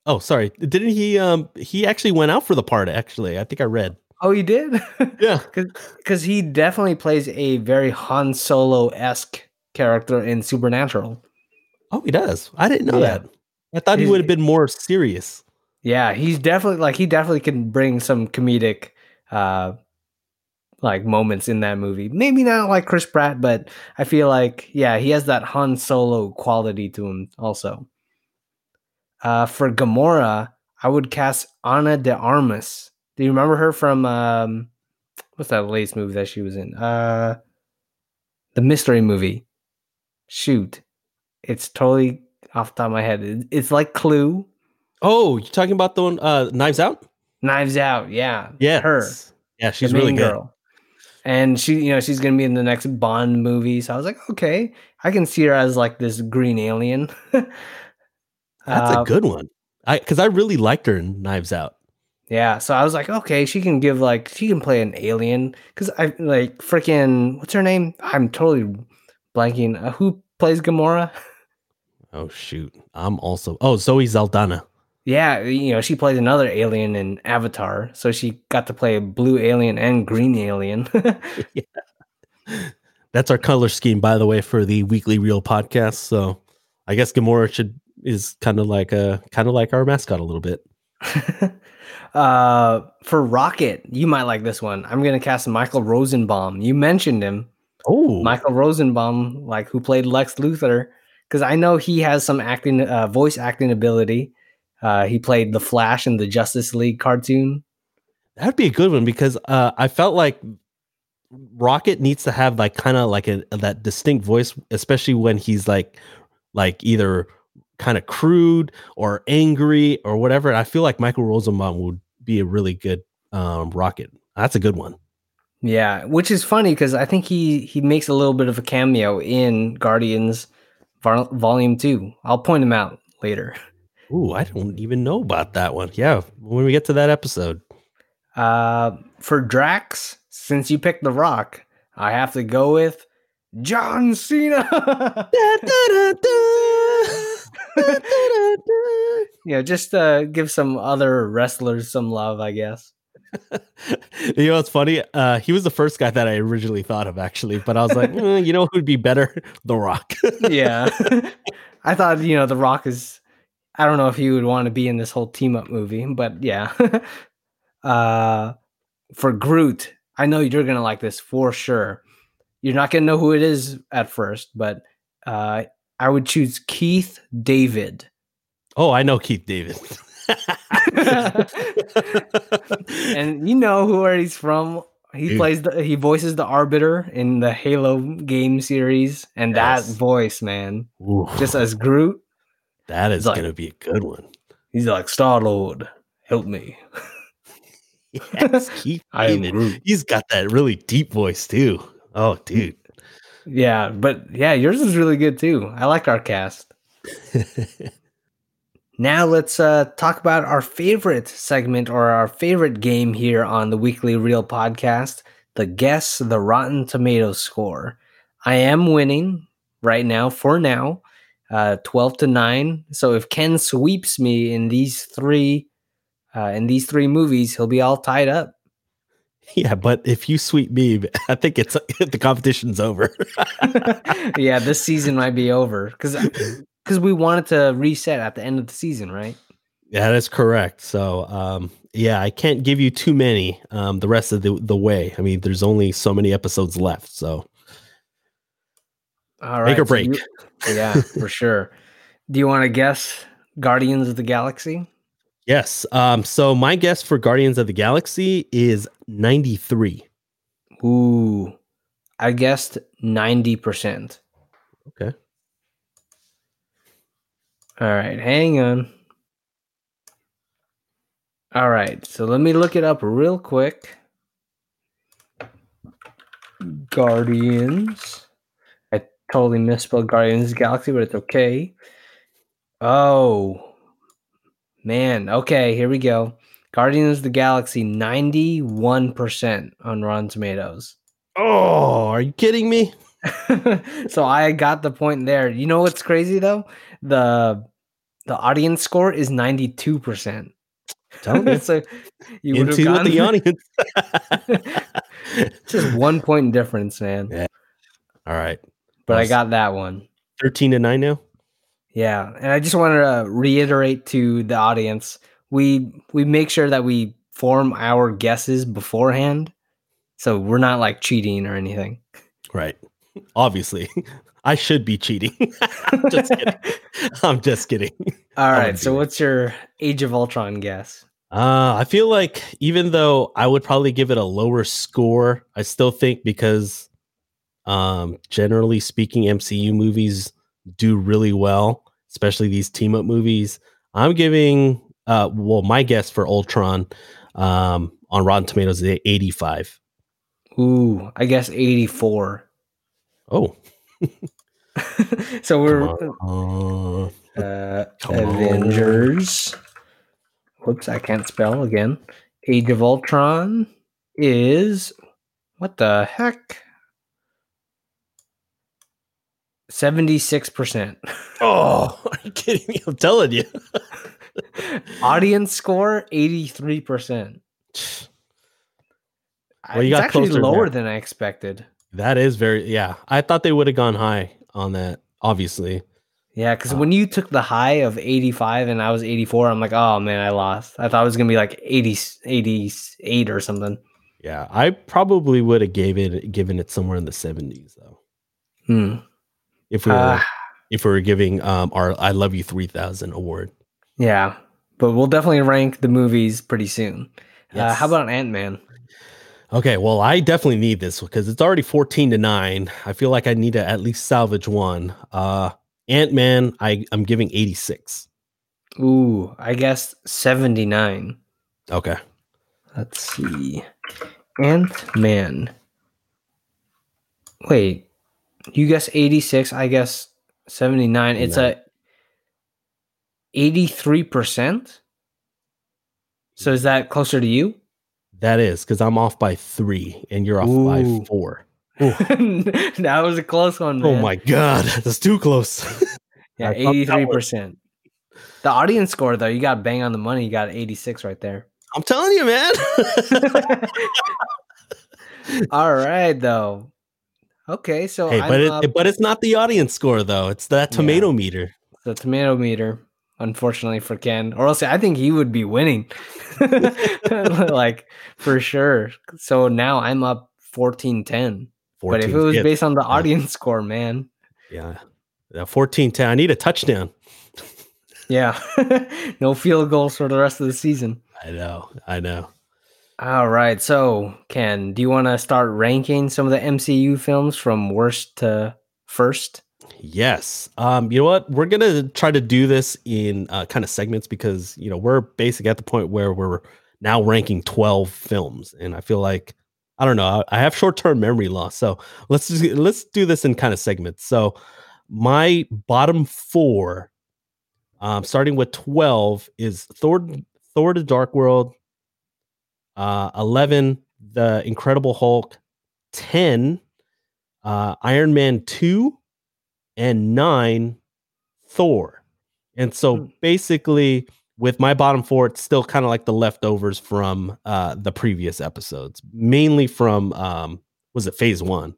Oh, sorry. Didn't he? Um, he actually went out for the part. Actually, I think I read. Oh, he did. Yeah. because he definitely plays a very Han Solo esque character in Supernatural. Oh, he does. I didn't know Yeah. that. I thought he would have been more serious. Yeah, he's definitely like he definitely can bring some comedic uh like moments in that movie. Maybe not like Chris Pratt, but I feel like yeah, he has that Han Solo quality to him also. Uh for Gamora, I would cast Ana de Armas. Do you remember her from um what's that latest movie that she was in? Uh the mystery movie. Shoot. It's totally off the top of my head. It's like Clue. Oh, you're talking about the one? Uh, Knives Out. Knives Out, yeah. Yeah, Her. Yeah, she's the really good. girl. And she, you know, she's gonna be in the next Bond movie. So I was like, okay, I can see her as like this green alien. That's Uh, a good one. I because I really liked her in Knives Out. Yeah, so I was like, okay, she can give like she can play an alien because I like freaking what's her name? I'm totally blanking. Uh, who plays Gamora? Oh shoot, I'm also. Oh, Zoe Saldana. Yeah, you know, she plays another alien in Avatar, so she got to play a blue alien and green alien. yeah. That's our color scheme, by the way, for the Weekly Reel podcast. So I guess Gamora should is kind of like a kind of like our mascot a little bit. uh for Rocket, you might like this one. I'm gonna cast Michael Rosenbaum. You mentioned him. Oh, Michael Rosenbaum, like who played Lex Luthor, because I know he has some acting, uh, voice acting ability. Uh, he played the Flash in the Justice League cartoon. that'd be a good one because uh, I felt like Rocket needs to have like kind of like a that distinct voice, especially when he's like like either kind of crude or angry or whatever. I feel like Michael Rosenbaum would be a really good um, Rocket. That's a good one. Yeah, which is funny because I think he he makes a little bit of a cameo in Guardians Vol- Volume Two. I'll point him out later. Ooh, I don't even know about that one. Yeah, when we get to that episode. Uh, for Drax, since you picked The Rock, I have to go with John Cena. yeah, just uh, give some other wrestlers some love, I guess. you know what's funny? Uh, he was the first guy that I originally thought of, actually, but I was like, mm, you know who'd be better? The Rock. yeah, I thought you know The Rock is. I don't know if he would want to be in this whole team up movie, but yeah. uh, for Groot, I know you're gonna like this for sure. You're not gonna know who it is at first, but uh, I would choose Keith David. Oh, I know Keith David. and you know who where he's from. He Dude. plays the he voices the arbiter in the Halo game series, and yes. that voice, man, Ooh. just as Groot. That is like, gonna be a good one. He's like Star Lord, help me. yes, Keith I am Groot. He's got that really deep voice too. Oh, dude. Yeah, but yeah, yours is really good too. I like our cast. now let's uh, talk about our favorite segment or our favorite game here on the Weekly Reel podcast the Guess the Rotten Tomatoes score. I am winning right now for now, uh, 12 to 9. So if Ken sweeps me in these three uh, in these three movies, he'll be all tied up. Yeah, but if you sweep me, I think it's the competition's over. yeah, this season might be over because because we wanted to reset at the end of the season, right? Yeah, that's correct. So, um, yeah, I can't give you too many um, the rest of the, the way. I mean, there's only so many episodes left. So, all right, make or break. So you, yeah, for sure. Do you want to guess Guardians of the Galaxy? Yes. Um, so my guess for Guardians of the Galaxy is 93. Ooh. I guessed 90%. Okay. All right, hang on. All right, so let me look it up real quick. Guardians. I totally misspelled Guardians Galaxy, but it's okay. Oh, Man, okay, here we go. Guardians of the Galaxy, 91% on Rotten Tomatoes. Oh, are you kidding me? so I got the point there. You know what's crazy though? The the audience score is 92%. Tell me. so you Into gotten... the audience. Just one point difference, man. Yeah. All right. But I got that one. 13 to 9 now? Yeah, and I just want to reiterate to the audience, we we make sure that we form our guesses beforehand, so we're not like cheating or anything. Right. Obviously, I should be cheating. just kidding. I'm just kidding. All right. So, what's your Age of Ultron guess? Uh, I feel like even though I would probably give it a lower score, I still think because, um, generally speaking, MCU movies do really well, especially these team up movies. I'm giving uh well my guess for Ultron um on Rotten Tomatoes is 85. Ooh, I guess 84. Oh. so we're uh, uh Avengers. Whoops, I can't spell again. Age of Ultron is what the heck? 76%. Oh, are you kidding me? I'm telling you. Audience score 83%. Well, you it's got actually lower than I expected. That is very yeah. I thought they would have gone high on that, obviously. Yeah, because uh, when you took the high of 85 and I was 84, I'm like, oh man, I lost. I thought it was gonna be like 80, 88 or something. Yeah, I probably would have gave it given it somewhere in the 70s though. Hmm if we were uh, if we were giving um, our I Love You Three Thousand award. Yeah, but we'll definitely rank the movies pretty soon. Uh, yes. Uh, how about Ant Man? Okay, well, I definitely need this because it's already fourteen to nine. I feel like I need to at least salvage one. Uh, Ant Man, I I'm giving 86. Ooh, I guess 79. Okay. Let's see. Ant Man. Wait, you guess 86, I guess 79. It's a 83%. So is that closer to you? That is because I'm off by three and you're off Ooh. by four. that was a close one. Oh man. my god, that's too close. Yeah, I thought that was- eighty-three percent. The audience score, though, you got bang on the money. You got eighty-six right there. I'm telling you, man. All right, though. Okay, so hey, I'm but up it, uh, but it's not the audience score though. It's that Yeah. tomato meter. the tomato meter. Unfortunately for Ken, or else I think he would be winning, like for sure. So now I'm up 14-10. But if it was hits. based on the audience score, man, yeah, yeah, 14 10. I need a touchdown. yeah, no field goals for the rest of the season. I know, I know. All right. So, Ken, do you want to start ranking some of the MCU films from worst to first? Yes. Um, you know what? We're gonna try to do this in uh, kind of segments because you know we're basically at the point where we're now ranking 12 films, and I feel like I don't know. I I have short-term memory loss, so let's just, let's do this in kind of segments. So my bottom four, um, starting with 12, is Thor, Thor: The Dark World. Uh, 11, The Incredible Hulk. 10, uh, Iron Man 2 and nine Thor. And so Hmm. basically, with my bottom four, it's still kind of like the leftovers from uh, the previous episodes, mainly from um, was it Phase One?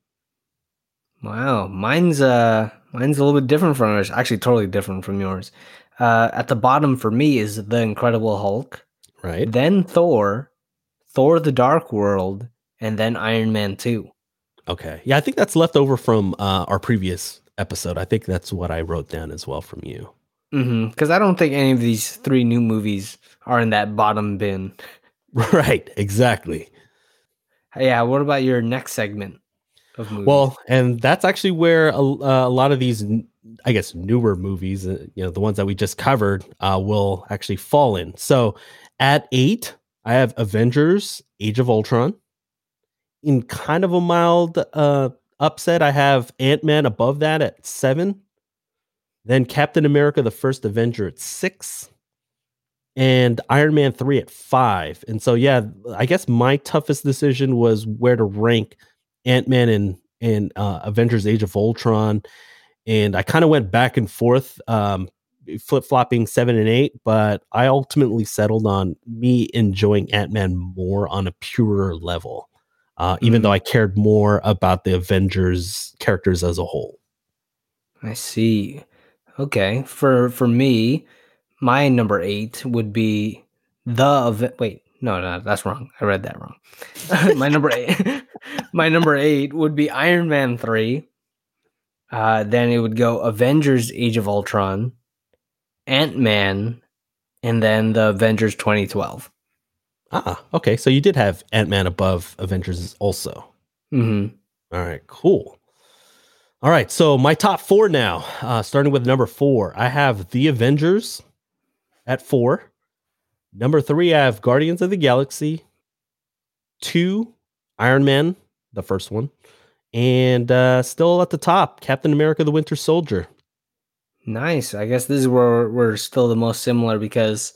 Wow, mine's uh mine's a little bit different from yours. Actually, totally different from yours. Uh, at the bottom for me is the Incredible Hulk, Right? then Thor, Thor: The Dark World, and then Iron Man Two. Okay, yeah, I think that's left over from uh, our previous episode. I think that's what I wrote down as well from you. Because I don't think any of these three new movies are in that bottom bin. right? Exactly. Yeah. What about your next segment of movies? Well, and that's actually where a, uh, a lot of these, I guess, newer movies, uh, you know, the ones that we just covered, uh, will actually fall in. So at eight, I have Avengers: Age of Ultron. In kind of a mild uh, upset, I have Ant Man above that at seven. Then Captain America: The First Avenger at six. And Iron Man 3 at five. And so, yeah, I guess my toughest decision was where to rank Ant Man and and uh, Avengers: Age of Ultron, and I kind of went back and forth, um, flip flopping seven and eight, but I ultimately settled on me enjoying Ant Man more on a purer level, uh, even though I cared more about the Avengers characters as a whole. I see. Okay. For for me, my number eight would be the wait. No, no, that's wrong. I read that wrong. my number eight. my number eight would be Iron Man three. Uh, then it would go Avengers: Age of Ultron, Ant Man, and then the Avengers 2012. Ah, okay. So you did have Ant Man above Avengers also. hmm All right, cool. All right, so my top four now, uh, starting with number four, I have The Avengers at four. Number three, I have Guardians of the Galaxy. Two, Iron Man, the first one. And uh, still at the top, Captain America the Winter Soldier. Nice. I guess this is where we're still the most similar because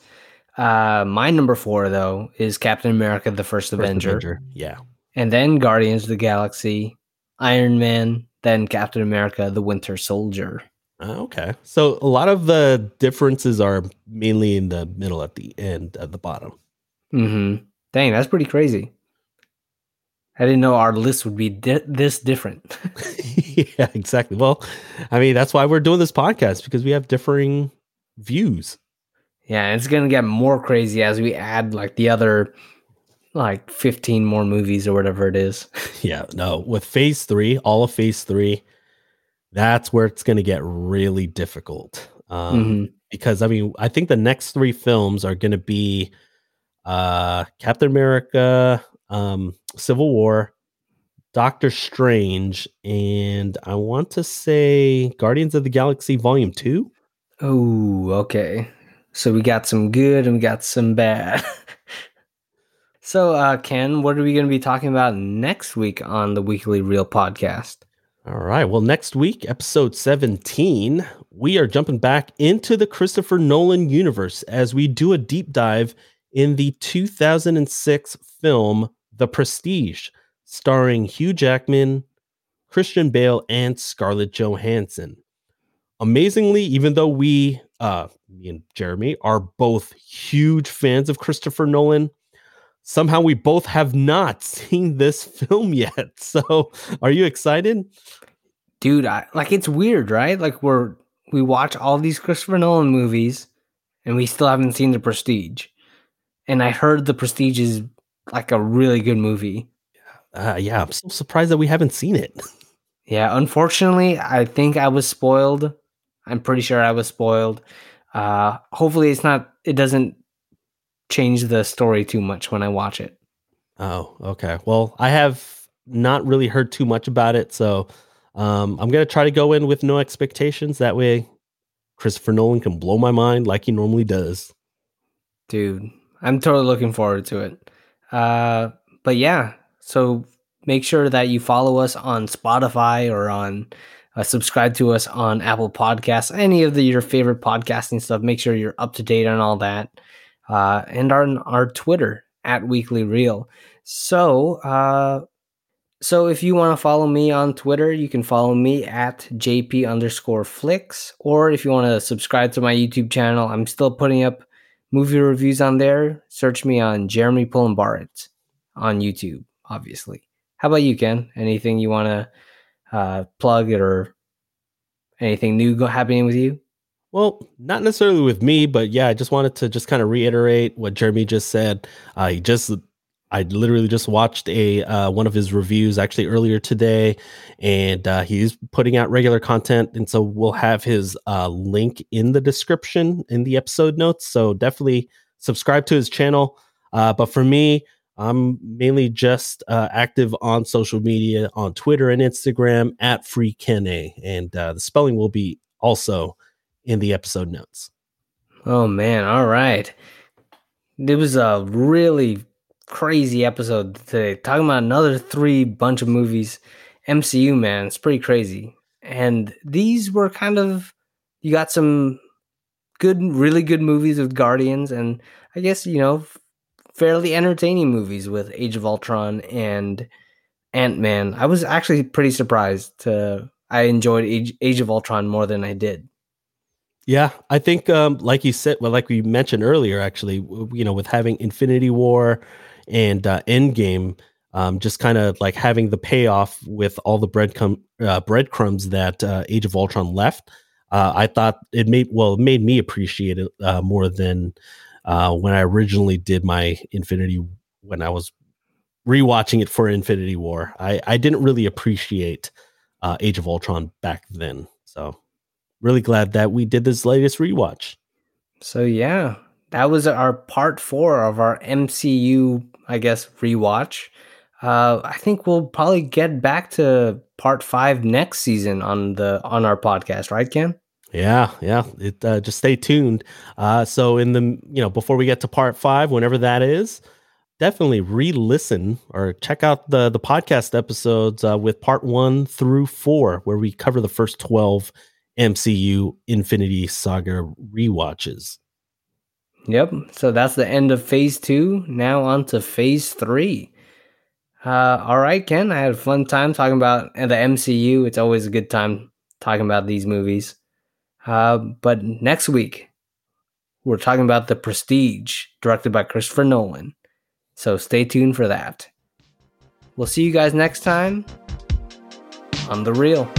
uh, my number four though is Captain America: The First, First Avenger. Yeah. and then Guardians of the Galaxy, Iron Man, then Captain America, the Winter Soldier. Uh, okay. So a lot of the differences are mainly in the middle at the end, at the bottom. hmm Dang, that's pretty crazy. I didn't know our list would be di- this different. yeah, exactly. Well, I mean, that's why we're doing this podcast because we have differing views. yeah, it's gonna get more crazy as we add like the other like 15 more movies or whatever it is. Yeah, no, with phase three, all of phase three, that's where it's going to get really difficult. Um, Mhm. Because, I mean, I think the next three films are going to be uh, Captain America, um, Civil War, Doctor Strange, and I want to say Guardians of the Galaxy Volume 2. Oh, okay. So we got some good and we got some bad. so, uh, Ken, what are we going to be talking about next week on the Weekly Reel podcast? All right. Well, next week, episode 17, we are jumping back into the Christopher Nolan universe as we do a deep dive in the 2006 film The Prestige, starring Hugh Jackman, Christian Bale, and Scarlett Johansson. Amazingly, even though we, uh, me and Jeremy, are both huge fans of Christopher Nolan, somehow we both have not seen this film yet. So, are you excited? Dude, I, like it's weird, right? Like we're we watch all these Christopher Nolan movies and we still haven't seen The Prestige. And I heard The Prestige is like a really good movie. Uh, yeah, I'm so surprised that we haven't seen it. Yeah, unfortunately, I think I was spoiled. I'm pretty sure I was spoiled. Uh, hopefully, it's not. It doesn't change the story too much when I watch it. Oh, okay. Well, I have not really heard too much about it, so um, I'm gonna try to go in with no expectations. That way, Christopher Nolan can blow my mind like he normally does. Dude, I'm totally looking forward to it. Uh, but yeah, so make sure that you follow us on Spotify or on uh, subscribe to us on Apple Podcasts, any of the, your favorite podcasting stuff. Make sure you're up to date on all that, uh, and on our Twitter at Weekly Reel. So, uh, so if you want to follow me on Twitter, you can follow me at JP underscore flicks, or if you want to subscribe to my YouTube channel, I'm still putting up movie reviews on there. Search me on Jeremy Pulumbarit on YouTube, obviously. How about you, Ken? Anything you want to uh, plug it or anything new happening with you? Well, not necessarily with me, but yeah, I just wanted to just kind of reiterate what Jeremy just said. Uh, he just, I literally just watched a uh, one of his reviews actually earlier today, and uh, he's putting out regular content, and so we'll have his uh, link in the description in the episode notes. So definitely subscribe to his channel. Uh, but for me, I'm mainly just uh, active on social media on Twitter and Instagram at Free FreeKenA, and uh, the spelling will be also in the episode notes. Oh man! All right, it was a really crazy episode today. Talking about another three bunch of movies, MCU man, it's pretty crazy. And these were kind of you got some good, really good movies with Guardians, and I guess you know fairly entertaining movies with Age of Ultron and Ant Man. I was actually pretty surprised. To, I enjoyed Age, Age of Ultron more than I did. Yeah, I think, um, like you said, well, like we mentioned earlier, actually, you know, with having Infinity War and uh, Endgame, um, just kind of like having the payoff with all the breadcrumb, uh, breadcrumbs that uh, Age of Ultron left. Uh, I thought it made well, it made me appreciate it uh, more than uh, when I originally did my Infinity when I was rewatching it for Infinity War. I, I didn't really appreciate uh, Age of Ultron back then. So really glad that we did this latest rewatch. So yeah, that was our part four of our MCU, I guess, rewatch. Uh, I think we'll probably get back to part five next season on the on our podcast, right, Ken? Yeah, yeah. It uh, just stay tuned. Uh, so in the you know before we get to part five, whenever that is, definitely re-listen or check out the the podcast episodes uh, with part one through four, where we cover the first twelve MCU Infinity Saga rewatches. Yep. So that's the end of phase two. Now on to phase three. Uh, all right, Ken. I had a fun time talking about the MCU. It's always a good time talking about these movies. Uh, but next week, we're talking about The Prestige, directed by Christopher Nolan. So stay tuned for that. We'll see you guys next time on The Reel.